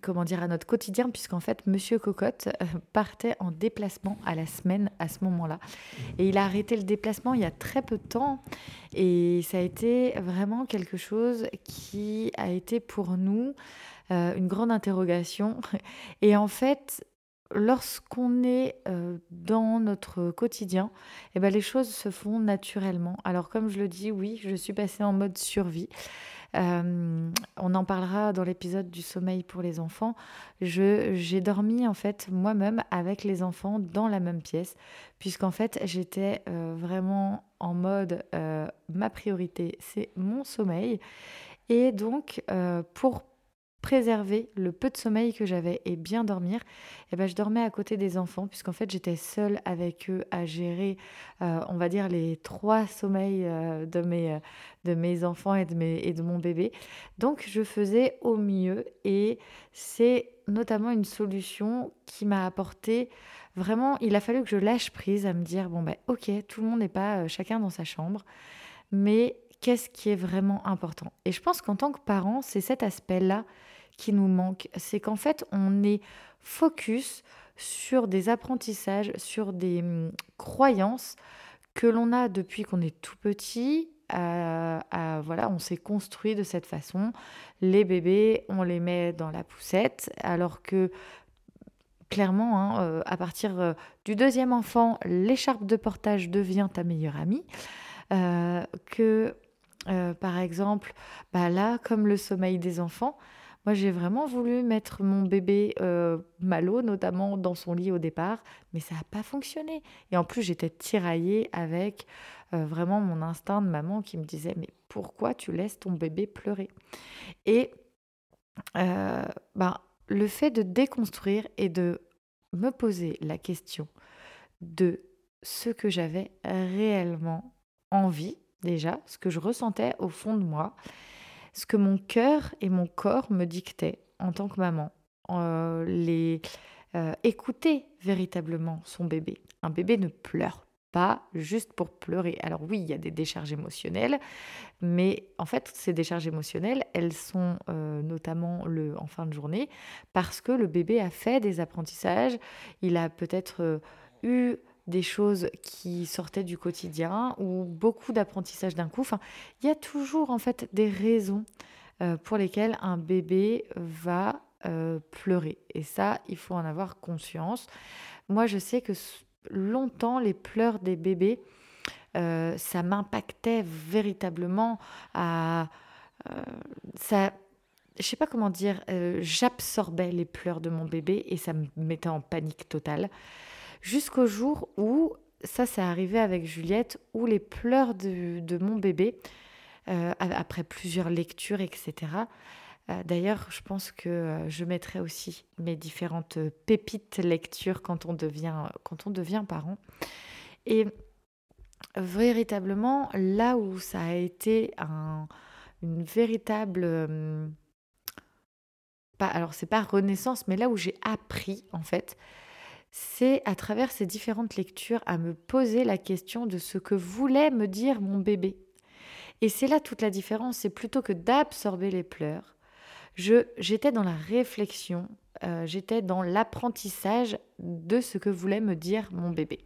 comment dire, à notre quotidien, puisqu'en fait, Monsieur Cocotte euh, partait en déplacement à la semaine à ce moment-là. Et il a arrêté le déplacement il y a très peu de temps. Et ça a été vraiment quelque chose qui a été pour nous euh, une grande interrogation. *laughs* Et en fait, lorsqu'on est dans notre quotidien, eh ben, les choses se font naturellement. Alors comme je le dis, oui, je suis passée en mode survie. On en parlera dans l'épisode du sommeil pour les enfants. J'ai dormi en fait moi-même avec les enfants dans la même pièce, puisqu'en fait j'étais vraiment en mode ma priorité c'est mon sommeil. Et donc pour préserver le peu de sommeil que j'avais et bien dormir, eh ben, je dormais à côté des enfants puisqu'en fait j'étais seule avec eux à gérer, euh, on va dire, les trois sommeils euh, de, mes, euh, de mes enfants et de, mes, et de mon bébé. Donc je faisais au mieux et c'est notamment une solution qui m'a apporté vraiment, il a fallu que je lâche prise à me dire, bon ben ok, tout le monde n'est pas chacun dans sa chambre, mais qu'est-ce qui est vraiment important? Et je pense qu'en tant que parent, c'est cet aspect-là nous manque. C'est qu'en fait, on est focus sur des apprentissages, sur des hum, croyances que l'on a depuis qu'on est tout petit. voilà, on s'est construit de cette façon. Les bébés, on les met dans la poussette, alors que clairement, hein, euh, à partir euh, du deuxième enfant, l'écharpe de portage devient ta meilleure amie. Euh, que, par exemple, bah là, comme le sommeil des enfants, moi, j'ai vraiment voulu mettre mon bébé euh, Malo, notamment dans son lit au départ, mais ça n'a pas fonctionné. Et en plus, j'étais tiraillée avec euh, vraiment mon instinct de maman qui me disait Mais pourquoi tu laisses ton bébé pleurer? Et euh, ben, le fait de déconstruire et de me poser la question de ce que j'avais réellement envie, déjà, ce que je ressentais au fond de moi, ce que mon cœur et mon corps me dictaient en tant que maman. Euh, les, euh, écouter véritablement son bébé. Un bébé ne pleure pas juste pour pleurer. Alors oui, il y a des décharges émotionnelles, mais en fait, ces décharges émotionnelles, elles sont euh, notamment le, en fin de journée parce que le bébé a fait des apprentissages, il a peut-être eu des choses qui sortaient du quotidien ou beaucoup d'apprentissage d'un coup. Il y a toujours en fait des raisons euh, pour lesquelles un bébé va euh, pleurer. Et ça, il faut en avoir conscience. Moi, je sais que longtemps, les pleurs des bébés, euh, ça m'impactait véritablement à... ça, je sais pas comment dire, j'absorbais les pleurs de mon bébé et ça me mettait en panique totale jusqu'au jour où, ça c'est arrivé avec Juliette, où les pleurs de, mon bébé, euh, après plusieurs lectures, etc. Euh, d'ailleurs, je pense que euh, je mettrai aussi mes différentes pépites lectures quand on devient, quand on devient parent. Et véritablement, là où ça a été une véritable... pas, alors, c'est pas renaissance, mais là où j'ai appris, en fait, c'est à travers ces différentes lectures à me poser la question de ce que voulait me dire mon bébé. Et c'est là toute la différence, c'est plutôt que d'absorber les pleurs, j'étais dans la réflexion, euh, j'étais dans l'apprentissage de ce que voulait me dire mon bébé.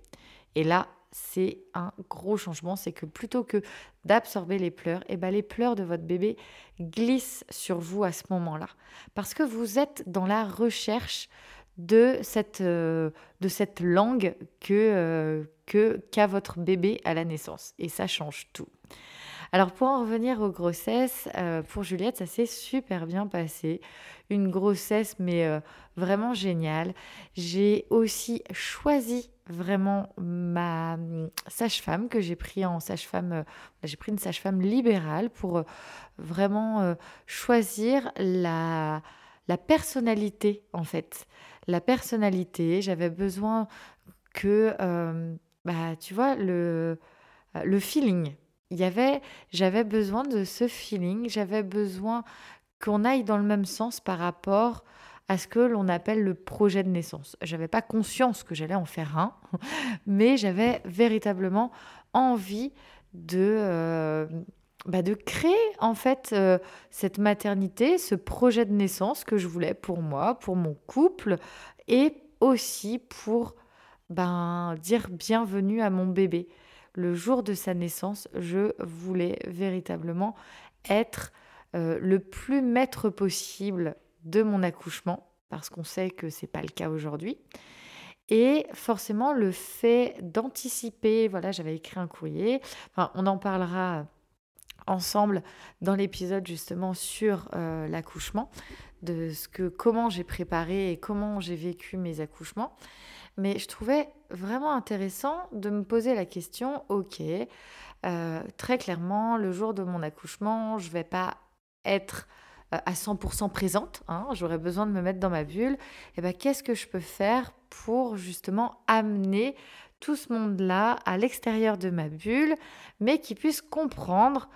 Et là, c'est un gros changement, c'est que plutôt que d'absorber les pleurs, eh ben les pleurs de votre bébé glissent sur vous à ce moment-là. Parce que vous êtes dans la recherche de cette, euh, de cette langue euh, que qu'a votre bébé à la naissance. Et ça change tout. Alors pour en revenir aux grossesses, euh, pour Juliette, ça s'est super bien passé. Une grossesse, mais vraiment géniale. J'ai aussi choisi vraiment ma hum, sage-femme que j'ai pris en sage-femme, j'ai pris une sage-femme libérale pour vraiment choisir la, la personnalité en fait la personnalité, j'avais besoin que, euh, bah, tu vois, le, le feeling. Il y avait, j'avais besoin de ce feeling, j'avais besoin qu'on aille dans le même sens par rapport à ce que l'on appelle le projet de naissance. J'avais pas conscience que j'allais en faire un, *laughs* mais j'avais véritablement envie de, euh, bah, de créer en fait euh, cette maternité, ce projet de naissance que je voulais pour moi, pour mon couple et aussi pour ben, dire bienvenue à mon bébé. Le jour de sa naissance, je voulais véritablement être euh, le plus maître possible de mon accouchement, parce qu'on sait que c'est pas le cas aujourd'hui. Et forcément, le fait d'anticiper, voilà, j'avais écrit un courrier, on en parlera ensemble dans l'épisode justement sur l'accouchement, de ce que comment j'ai préparé et comment j'ai vécu mes accouchements. Mais je trouvais vraiment intéressant de me poser la question, ok, très clairement, le jour de mon accouchement, je vais pas être à 100% présente, hein, j'aurais besoin de me mettre dans ma bulle, et eh ben, qu'est-ce que je peux faire pour justement amener tout ce monde-là à l'extérieur de ma bulle, mais qui puisse comprendre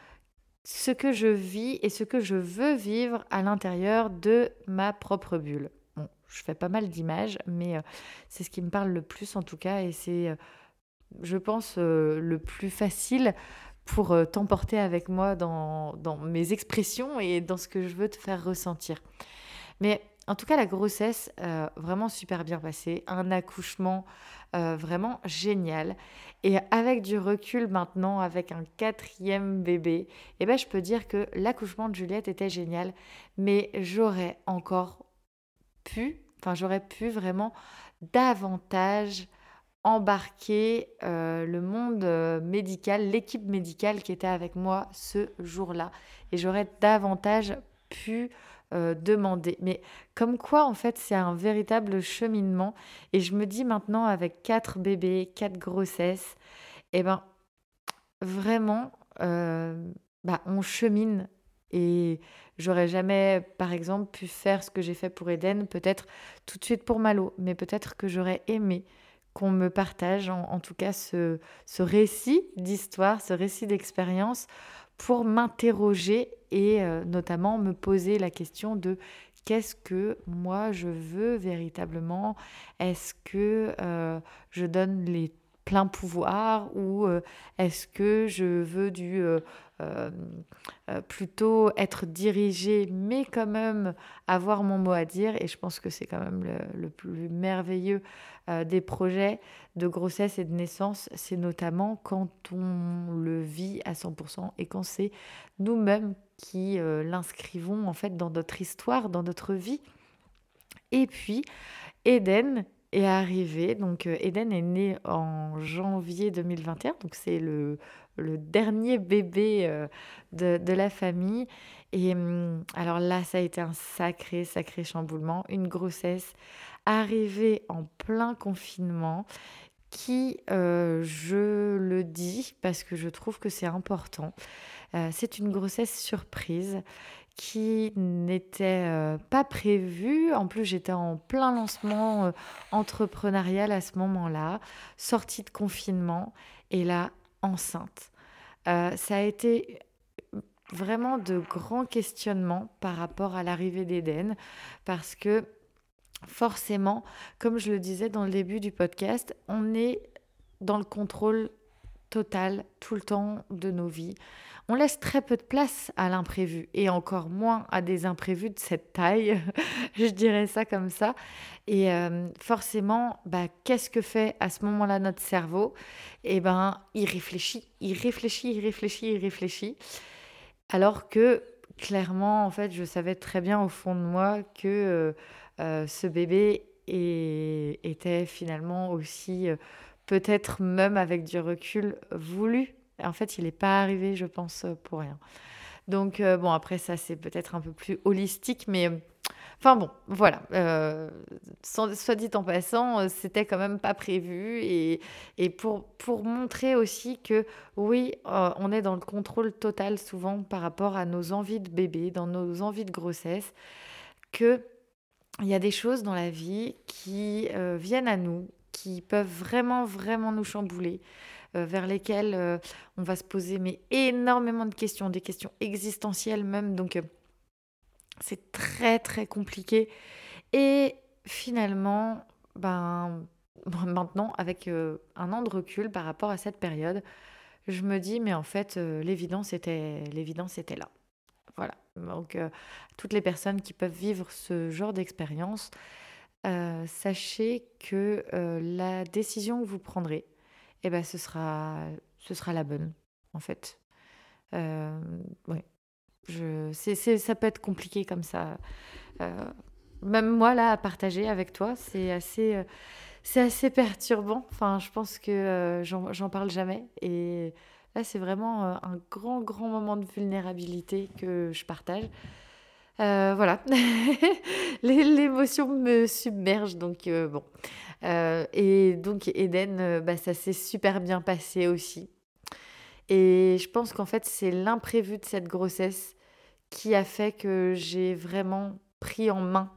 ce que je vis et ce que je veux vivre à l'intérieur de ma propre bulle. Je fais pas mal d'images, mais euh, c'est ce qui me parle le plus en tout cas, et c'est, euh, je pense, euh, le plus facile pour t'emporter avec moi dans, mes expressions et dans ce que je veux te faire ressentir. Mais en tout cas, la grossesse, euh, vraiment super bien passée. Un accouchement euh, vraiment génial. Et avec du recul maintenant, avec un quatrième bébé, eh ben, je peux dire que l'accouchement de Juliette était génial. Mais j'aurais encore pu, enfin, j'aurais pu vraiment davantage embarquer euh, le monde médical, l'équipe médicale qui était avec moi ce jour-là. Et j'aurais davantage pu euh, demander. Mais comme quoi, en fait, c'est un véritable cheminement. Et je me dis maintenant, avec quatre bébés, quatre grossesses, eh ben, vraiment, bah, on chemine. Et j'aurais jamais, par exemple, pu faire ce que j'ai fait pour Eden, peut-être tout de suite pour Malo, mais peut-être que j'aurais aimé qu'on me partage en, tout cas ce, récit d'histoire, ce récit d'expérience pour m'interroger et euh, notamment me poser la question de qu'est-ce que moi je veux véritablement? Est-ce que euh, je donne les pleins pouvoirs ou euh, est-ce que je veux du plutôt être dirigée, mais quand même avoir mon mot à dire? Et je pense que c'est quand même le, plus merveilleux euh, des projets de grossesse et de naissance. C'est notamment quand on le vit à 100% et quand c'est nous-mêmes qui l'inscrivons en fait dans notre histoire, dans notre vie. Et puis, Eden, est arrivé. Donc, Eden est né en janvier 2021. Donc, c'est le, dernier bébé euh, de, la famille. Et hum, alors là, ça a été un sacré, sacré chamboulement. Une grossesse arrivée en plein confinement qui, euh, je le dis parce que je trouve que c'est important, euh, c'est une grossesse surprise qui n'était pas prévue. En plus, j'étais en plein lancement entrepreneurial à ce moment-là, sortie de confinement. Et là, enceinte. Euh, ça a été vraiment de grands questionnements par rapport à l'arrivée d'Éden, parce que forcément, comme je le disais dans le début du podcast, on est dans le contrôle total tout le temps de nos vies. On laisse très peu de place à l'imprévu et encore moins à des imprévus de cette taille, *laughs* je dirais ça comme ça. Et euh, forcément, bah, qu'est-ce que fait à ce moment-là notre cerveau? Eh ben, il réfléchit, il réfléchit, il réfléchit, il réfléchit. Alors que clairement, en fait, je savais très bien au fond de moi que euh, ce bébé était finalement aussi peut-être même avec du recul voulu. En fait, il n'est pas arrivé, je pense, pour rien. Donc, euh, bon, après, ça, c'est peut-être un peu plus holistique, mais. Enfin bon, voilà. Euh, soit dit en passant, euh, c'était quand même pas prévu. Et, et pour, pour montrer aussi que oui, on est dans le contrôle total souvent par rapport à nos envies de bébé, dans nos envies de grossesse, que il y a des choses dans la vie qui viennent à nous qui peuvent vraiment, vraiment nous chambouler, euh, vers lesquelles euh, on va se poser mais énormément de questions, des questions existentielles même. Donc, euh, c'est très, très compliqué. Et finalement, ben, *laughs* maintenant, avec un an de recul par rapport à cette période, je me dis, mais en fait, l'évidence était, l'évidence était là. Voilà. Donc, toutes les personnes qui peuvent vivre ce genre d'expérience, euh, sachez que euh, la décision que vous prendrez, eh ben, ce, sera, ce sera la bonne, en fait. Euh, ouais. Ça peut être compliqué comme ça. même moi, là, à partager avec toi, c'est assez, c'est assez perturbant. Enfin, je pense que j'en parle jamais. Et C'est vraiment un grand, grand moment de vulnérabilité que je partage. voilà, *laughs* l'émotion me submerge, donc bon. et donc Eden, bah, ça s'est super bien passé aussi. Et je pense qu'en fait, c'est l'imprévu de cette grossesse qui a fait que j'ai vraiment pris en main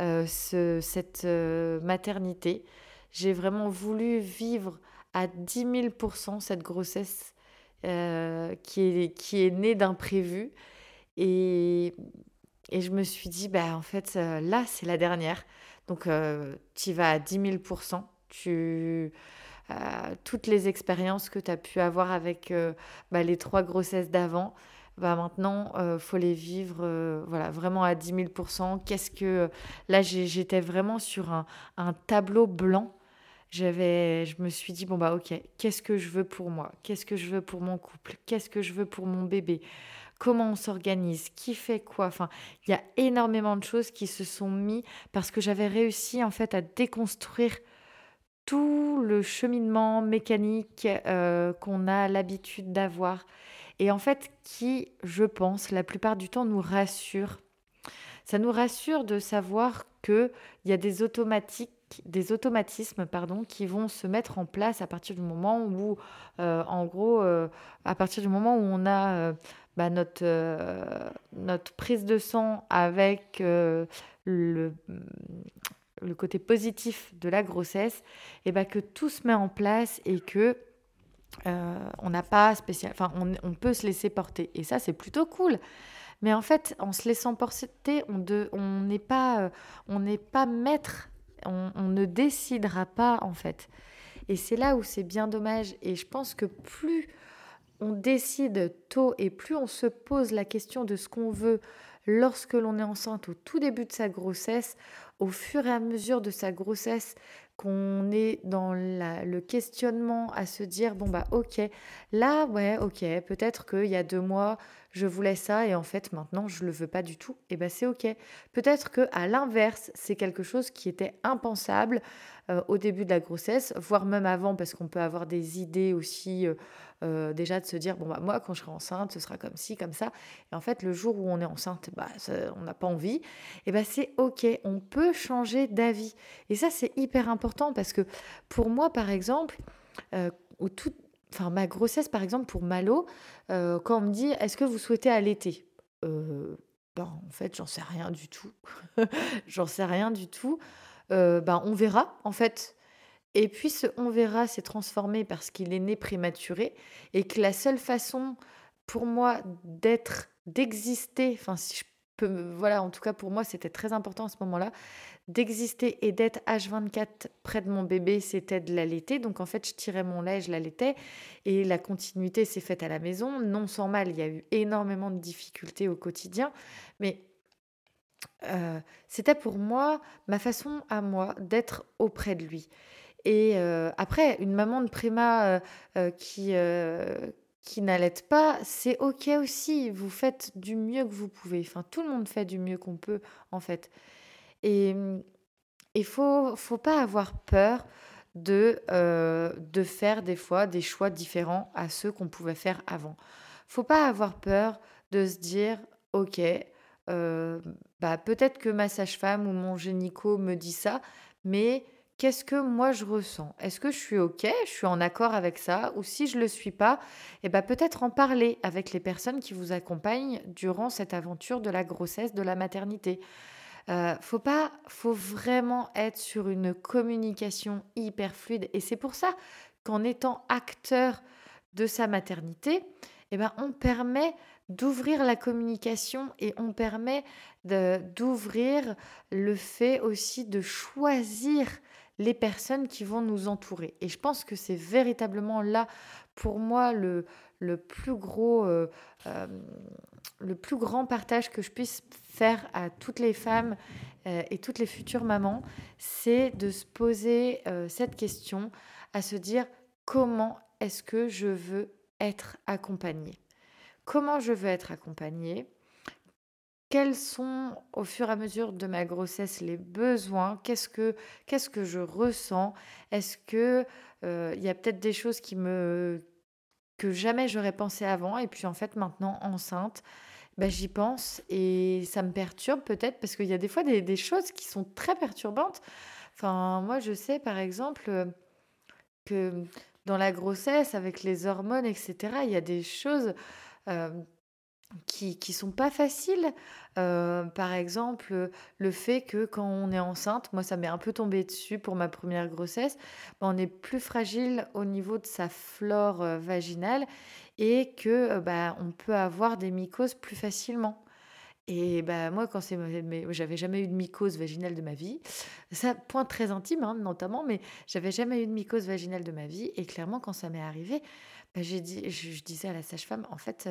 euh, ce, cette euh, maternité. J'ai vraiment voulu vivre à 10 000% cette grossesse euh, qui, est, qui est née d'imprévu. Et, et je me suis dit, bah, en fait, là, c'est la dernière. Donc, tu vas à 10 000% tu, toutes les expériences que tu as pu avoir avec bah, les trois grossesses d'avant, bah maintenant, euh, faut les vivre euh, voilà, vraiment à 10 000% Qu'est-ce que. Là, j'étais vraiment sur un, un tableau blanc. J'avais, je me suis dit, bon, bah, ok, qu'est-ce que je veux pour moi? Qu'est-ce que je veux pour mon couple? Qu'est-ce que je veux pour mon bébé? Comment on s'organise? Qui fait quoi? Enfin, il y a énormément de choses qui se sont mis parce que j'avais réussi, en fait, à déconstruire tout le cheminement mécanique euh, qu'on a l'habitude d'avoir et en fait qui, je pense, la plupart du temps nous rassure. Ça nous rassure de savoir qu'il y a des automatiques des automatismes pardon, qui vont se mettre en place à partir du moment où, euh, en gros, euh, à partir du moment où on a euh, bah, notre, prise de sang avec le, côté positif de la grossesse, et bah, que tout se met en place et que on n'a pas spécial, enfin, on, peut se laisser porter. Et ça, c'est plutôt cool. Mais en fait, en se laissant porter, on n'est pas, euh, on pas maître. On, on, ne décidera pas en fait. Et c'est là où c'est bien dommage. Et je pense que plus on décide tôt et plus on se pose la question de ce qu'on veut lorsque l'on est enceinte au tout début de sa grossesse, au fur et à mesure de sa grossesse, qu'on est dans le questionnement à se dire bon bah ok là ouais ok peut-être qu'il y a deux mois je voulais ça et en fait maintenant je le veux pas du tout et ben c'est ok. Peut-être que à l'inverse c'est quelque chose qui était impensable euh, au début de la grossesse voire même avant parce qu'on peut avoir des idées aussi euh, euh, déjà de se dire bon bah moi quand je serai enceinte ce sera comme ci comme ça. Et en fait le jour où on est enceinte bah on n'a pas envie et ben c'est ok. On peut changer d'avis. Et ça c'est hyper important parce que pour moi par exemple au tout enfin ma grossesse par exemple pour Malo, euh, quand on me dit est-ce que vous souhaitez allaiter? Euh, ben, en fait j'en sais rien du tout, *laughs* j'en sais rien du tout. Euh, ben on verra en fait. Et puis ce on verra s'est transformé parce qu'il est né prématuré et que la seule façon pour moi d'être, d'exister, enfin si je voilà, en tout cas pour moi, c'était très important à ce moment-là, d'exister et d'être H24 près de mon bébé, c'était de l'allaiter. Donc en fait, je tirais mon lait, je l'allaitais. Et la continuité s'est faite à la maison. Non sans mal, il y a eu énormément de difficultés au quotidien. Mais euh, c'était pour moi ma façon à moi d'être auprès de lui. Et euh, après, une maman de préma euh, qui qui n'allaitent pas, c'est ok aussi. Vous faites du mieux que vous pouvez. Enfin, tout le monde fait du mieux qu'on peut, en fait. Et il faut, faut pas avoir peur de, euh, de faire des fois des choix différents à ceux qu'on pouvait faire avant. Faut pas avoir peur de se dire, ok, euh, bah peut-être que ma sage-femme ou mon génico me dit ça, mais qu'est-ce que moi je ressens? Est-ce que je suis OK Je suis en accord avec ça? Ou si je ne le suis pas, eh ben peut-être en parler avec les personnes qui vous accompagnent durant cette aventure de la grossesse, de la maternité. Euh, faut pas, faut vraiment être sur une communication hyper fluide. Et c'est pour ça qu'en étant acteur de sa maternité, eh ben, on permet d'ouvrir la communication et on permet d'ouvrir le fait aussi de choisir les personnes qui vont nous entourer. Et je pense que c'est véritablement là, pour moi, le, plus gros, euh, euh, le plus grand partage que je puisse faire à toutes les femmes euh, et toutes les futures mamans, c'est de se poser cette question, à se dire comment est-ce que je veux être accompagnée? Comment je veux être accompagnée? Quels sont au fur et à mesure de ma grossesse les besoins? Qu'est-ce que qu'est-ce que je ressens? Est-ce que euh, il y a peut-être des choses qui me que jamais j'aurais pensé avant. Et puis en fait, maintenant, enceinte, bah, j'y pense et ça me perturbe peut-être parce qu'il y a des fois des, choses qui sont très perturbantes. Enfin, moi, je sais par exemple euh, que dans la grossesse, avec les hormones, etc., il y a des choses euh, qui qui sont pas faciles. Euh, par exemple, le fait que quand on est enceinte, moi ça m'est un peu tombé dessus pour ma première grossesse, bah, on est plus fragile au niveau de sa flore, euh, vaginale et que, bah, on peut avoir des mycoses plus facilement. Et bah, moi quand c'est j'avais jamais eu de mycose vaginale de ma vie. Ça point très intime, hein, notamment, mais j'avais jamais eu de mycose vaginale de ma vie et clairement quand ça m'est arrivé, j'ai dit je disais à la sage-femme: «En fait,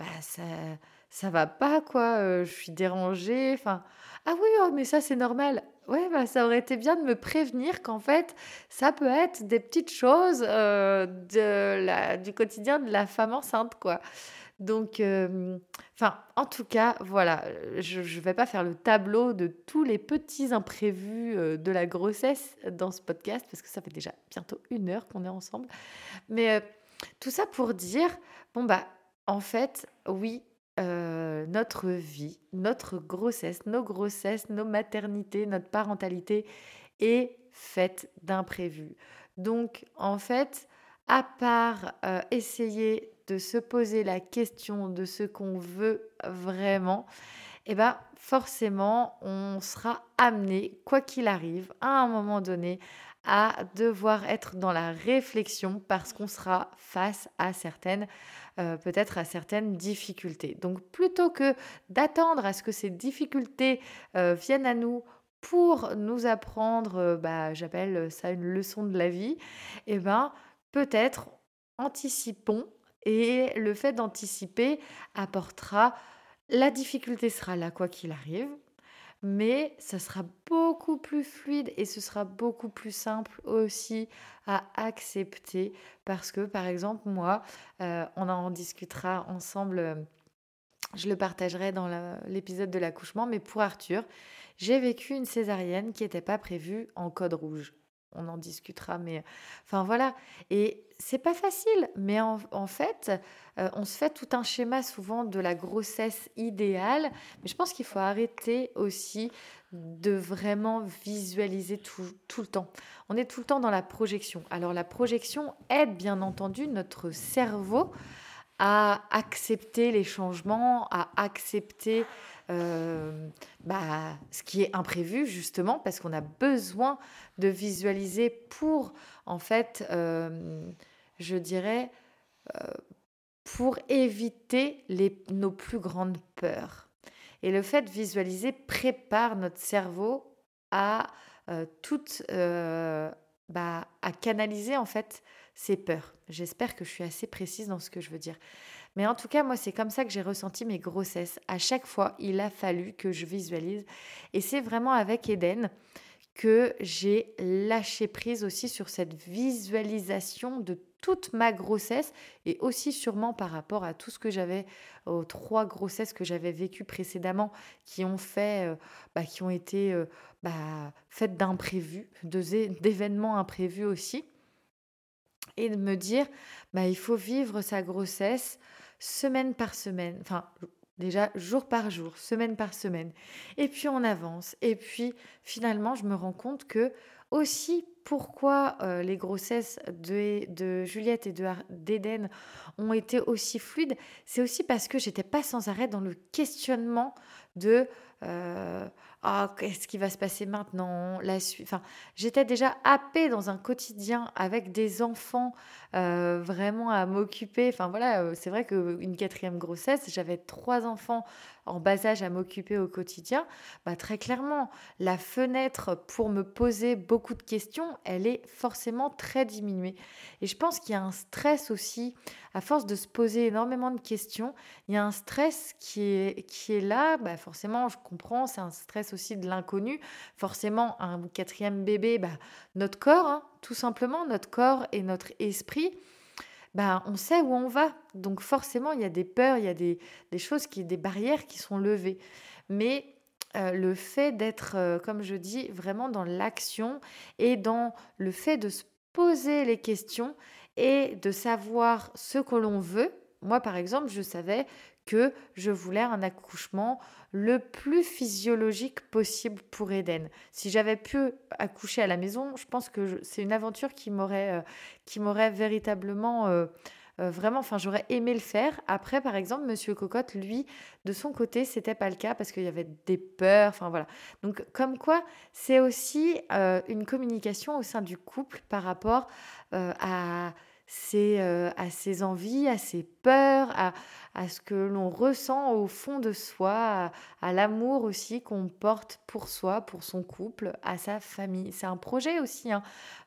bah, ça ça va pas quoi, je suis dérangée, enfin: «Ah oui, oh mais ça c'est normal». Ouais, bah, ça aurait été bien de me prévenir qu'en fait, ça peut être des petites choses, de la du quotidien de la femme enceinte quoi. Donc enfin, en tout cas, voilà, je je vais pas faire le tableau de tous les petits imprévus, de la grossesse dans ce podcast parce que ça fait déjà bientôt une heure qu'on est ensemble. Mais, tout ça pour dire, bon bah en fait, oui, euh, notre vie, notre grossesse, nos grossesses, nos maternités, notre parentalité est faite d'imprévus. Donc, en fait, à part euh, essayer de se poser la question de ce qu'on veut vraiment, eh ben, forcément, on sera amené, quoi qu'il arrive, à un moment donné, à devoir être dans la réflexion parce qu'on sera face à certaines, euh, peut-être à certaines difficultés. Donc plutôt que d'attendre à ce que ces difficultés euh, viennent à nous pour nous apprendre, euh, bah, j'appelle ça une leçon de la vie, et eh ben peut-être anticipons et le fait d'anticiper apportera la difficulté sera là quoi qu'il arrive, mais ça sera beaucoup plus fluide et ce sera beaucoup plus simple aussi à accepter parce que par exemple moi, euh, on en discutera ensemble. Euh, je le partagerai dans l'épisode de l'accouchement, mais pour Arthur, j'ai vécu une césarienne qui n'était pas prévue en code rouge on en discutera, mais enfin voilà. Et c'est pas facile, mais en, fait, euh, on se fait tout un schéma souvent de la grossesse idéale, mais je pense qu'il faut arrêter aussi de vraiment visualiser tout, tout, le temps. On est tout le temps dans la projection. Alors la projection aide bien entendu notre cerveau à accepter les changements, à accepter euh, bah, ce qui est imprévu justement parce qu'on a besoin de visualiser pour en fait, euh, je dirais, euh, pour éviter les, nos plus grandes peurs. Et le fait de visualiser prépare notre cerveau à toute, bah, à canaliser en fait ses peurs. J'espère que je suis assez précise dans ce que je veux dire. Mais en tout cas, moi, c'est comme ça que j'ai ressenti mes grossesses. À chaque fois, il a fallu que je visualise. Et c'est vraiment avec Eden que j'ai lâché prise aussi sur cette visualisation de toute ma grossesse et aussi sûrement par rapport à tout ce que j'avais aux trois grossesses que j'avais vécues précédemment qui ont fait euh, bah, qui ont été euh, bah, faites d'imprévus d'événements imprévus aussi et de me dire, bah, il faut vivre sa grossesse semaine par semaine, enfin déjà jour par jour, semaine par semaine. Et puis on avance. Et puis finalement, je me rends compte que aussi pourquoi euh, les grossesses de, de Juliette et d'Eden ont été aussi fluides, c'est aussi parce que j'étais pas sans arrêt dans le questionnement de euh, ah, qu'est-ce qui va se passer maintenant la suite enfin j'étais déjà happée dans un quotidien avec des enfants euh, vraiment à m'occuper. Enfin voilà euh, c'est vrai qu'une quatrième grossesse j'avais trois enfants en bas âge à m'occuper au quotidien. Bah très clairement la fenêtre pour me poser beaucoup de questions elle est forcément très diminuée. Et je pense qu'il y a un stress aussi à force de se poser énormément de questions il y a un stress qui est qui est là bah je comprends c'est un stress aussi de l'inconnu. Forcément, un quatrième bébé, bah, notre corps, hein, tout simplement, notre corps et notre esprit, bah, on sait où on va. Donc forcément, il y a des peurs, il y a des, choses, qui, des barrières qui sont levées. Mais euh, le fait d'être, euh, comme je dis, vraiment dans l'action et dans le fait de se poser les questions et de savoir ce que l'on veut. Moi, par exemple, je savais que je voulais un accouchement le plus physiologique possible pour Eden. Si j'avais pu accoucher à la maison, je pense que c'est une aventure qui m'aurait euh, qui m'aurait véritablement euh, euh, vraiment, enfin, j'aurais aimé le faire. Après, par exemple, Monsieur Cocotte, lui, de son côté, c'était pas le cas parce qu'il y avait des peurs. Enfin voilà. Donc, comme quoi, c'est aussi une communication au sein du couple par rapport à c'est euh, à ses envies, à ses peurs, à, ce que l'on ressent au fond de soi, à, l'amour aussi qu'on porte pour soi, pour son couple, à sa famille. C'est un projet aussi hein,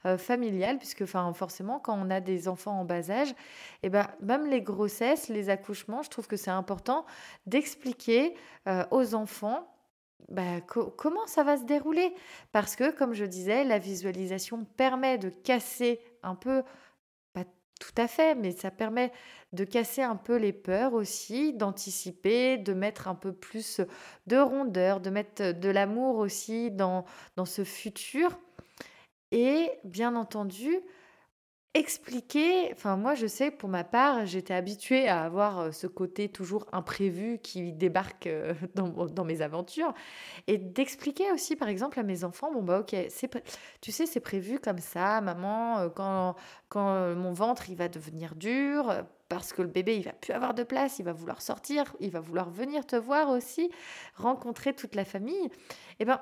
euh, familial, puisque forcément, quand on a des enfants en bas âge, et eh ben, même les grossesses, les accouchements, je trouve que c'est important d'expliquer euh, aux enfants bah, comment ça va se dérouler Parce que, comme je disais, la visualisation permet de casser un peu tout à fait, mais ça permet de casser un peu les peurs aussi, d'anticiper, de mettre un peu plus de rondeur, de mettre de l'amour aussi dans, dans ce futur. Et bien entendu, expliquer, enfin moi je sais pour ma part, j'étais habituée à avoir euh, ce côté toujours imprévu qui débarque euh, *laughs* dans, mes aventures. Et d'expliquer aussi par exemple à mes enfants, bon bah ok, tu sais c'est prévu comme ça, maman, euh, quand, quand mon ventre il va devenir dur, parce que le bébé il va plus avoir de place, il va vouloir sortir, il va vouloir venir te voir aussi, rencontrer toute la famille, et eh ben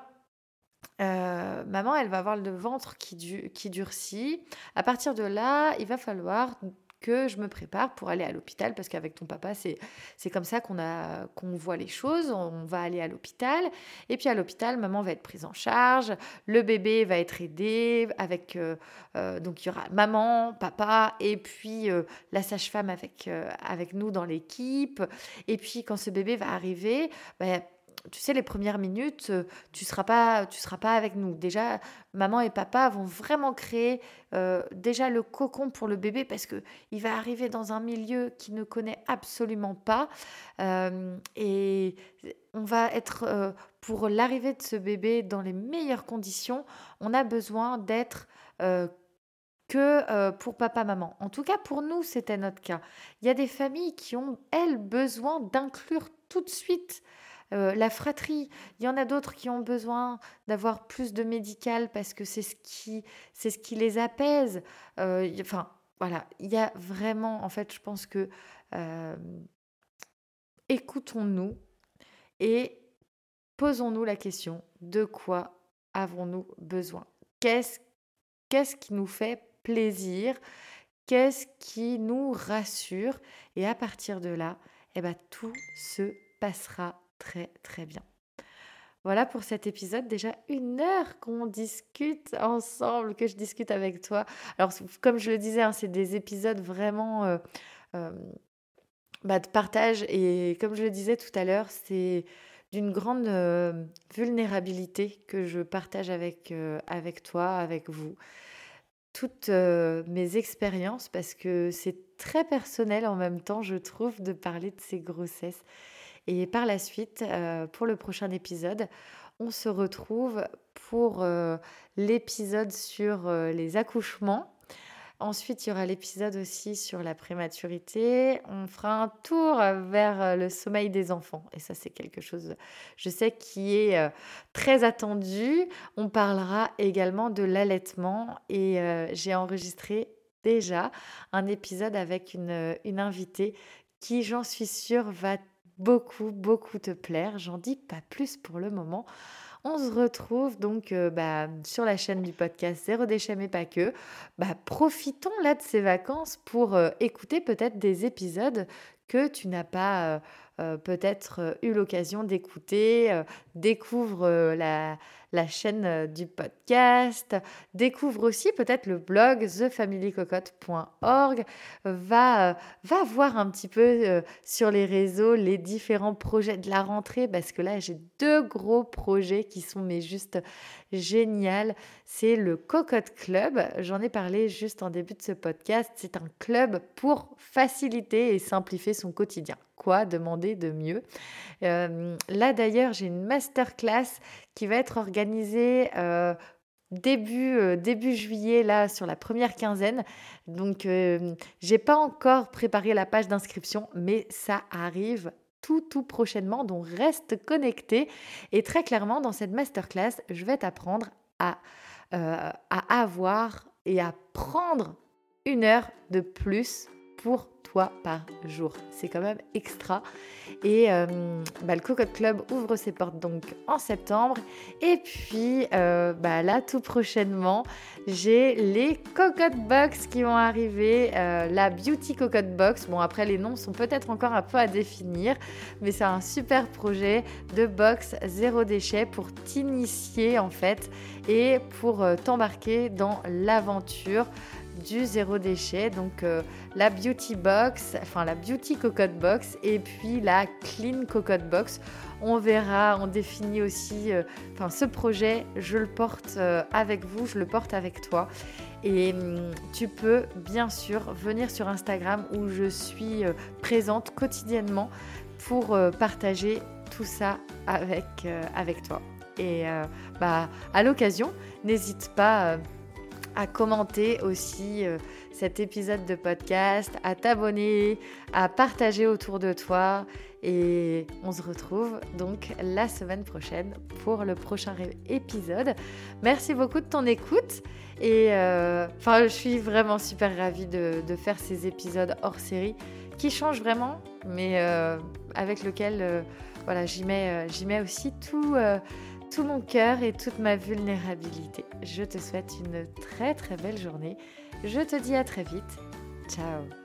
euh, maman, elle va avoir le ventre qui, qui durcit. À partir de là, il va falloir que je me prépare pour aller à l'hôpital parce qu'avec ton papa, c'est, c'est comme ça qu'on, a, qu'on voit les choses. On va aller à l'hôpital. Et puis à l'hôpital, maman va être prise en charge. Le bébé va être aidé avec. Euh, euh, donc il y aura maman, papa et puis la sage-femme avec, avec nous dans l'équipe. Et puis quand ce bébé va arriver, bah, tu sais, les premières minutes, euh, tu seras seras pas avec nous. Déjà, maman et papa vont vraiment créer euh, déjà le cocon pour le bébé parce que il va arriver dans un milieu qu'il ne connaît absolument pas euh, et on va être pour l'arrivée de ce bébé dans les meilleures conditions. On a besoin d'être que pour papa, maman. En tout cas, pour nous, c'était notre cas. Il y a des familles qui ont, elles, besoin d'inclure tout de suite euh, la fratrie. Il y en a d'autres qui ont besoin d'avoir plus de médical parce que c'est ce qui, c'est ce qui les apaise. Euh, enfin, voilà, il y a vraiment, en fait, je pense que euh, écoutons-nous et posons-nous la question de quoi avons-nous besoin? Qu'est-ce qu'est-ce qui nous fait plaisir? Qu'est-ce qui nous rassure? Et à partir de là, eh ben, tout se passera très très bien. Voilà pour cet épisode. Déjà une heure qu'on discute ensemble, que je discute avec toi. Alors, comme je le disais, hein, c'est des épisodes vraiment euh, euh, bah, de partage. Et comme je le disais tout à l'heure, c'est d'une grande euh, vulnérabilité que je partage avec, avec toi, avec vous. Toutes mes expériences, parce que c'est très personnel en même temps, je trouve, de parler de ces grossesses. Et par la suite, euh, pour le prochain épisode, on se retrouve pour euh, l'épisode sur euh, les accouchements. Ensuite, il y aura l'épisode aussi sur la prématurité. On fera un tour vers le sommeil des enfants. Et ça, c'est quelque chose, je sais, qui est très attendu. On parlera également de l'allaitement. Et j'ai enregistré déjà un épisode avec une, une invitée qui, j'en suis sûre, va beaucoup, beaucoup te plaire. J'en dis pas plus pour le moment. On se retrouve donc euh, bah, sur la chaîne du podcast Zéro déchet mais pas que. Bah, profitons là de ces vacances pour euh, écouter peut-être des épisodes que tu n'as pas euh, peut-être eu l'occasion d'écouter. découvre la, la chaîne euh, du podcast, découvre aussi peut-être le blog thefamilycocotte.org, va, euh, va voir un petit peu euh, sur les réseaux les différents projets de la rentrée parce que là j'ai deux gros projets qui sont mais juste génial. C'est le Cocotte Club, j'en ai parlé juste en début de ce podcast, c'est un club pour faciliter et simplifier son quotidien. Quoi demander de mieux? Là d'ailleurs, j'ai une masterclass qui va être organisée euh, début, début juillet, là, sur la première quinzaine. Donc, j'ai pas encore préparé la page d'inscription, mais ça arrive tout, tout prochainement. Donc, reste connecté. Et très clairement, dans cette masterclass, je vais t'apprendre à avoir et à prendre une heure de plus pour par jour. C'est quand même extra. Et euh, bah, le Cocotte Club ouvre ses portes donc en septembre. Et puis euh, bah, là, tout prochainement, j'ai les Cocotte Box qui vont arriver. Euh, la Beauty Cocotte Box. Bon, après, les noms sont peut-être encore un peu à définir. Mais c'est un super projet de box zéro déchet pour t'initier en fait et pour t'embarquer dans l'aventure du zéro déchet, donc euh, la Beauty Box, enfin la Beauty Cocotte Box et puis la Clean Cocotte Box. On verra, on définit aussi, euh, ce projet, je le porte euh, avec vous, je le porte avec toi. Et hum, tu peux bien sûr venir sur Instagram où je suis présente quotidiennement pour partager tout ça avec, avec toi. Et bah, à l'occasion, n'hésite pas à commenter aussi euh, cet épisode de podcast, à t'abonner, à partager autour de toi. Et on se retrouve donc la semaine prochaine pour le prochain épisode. Merci beaucoup de ton écoute. Et euh, enfin, je suis vraiment super ravie de, faire ces épisodes hors série qui changent vraiment, mais euh, avec lequel voilà, j'y mets, j'y mets aussi tout tout mon cœur et toute ma vulnérabilité. Je te souhaite une très très belle journée. Je te dis à très vite. Ciao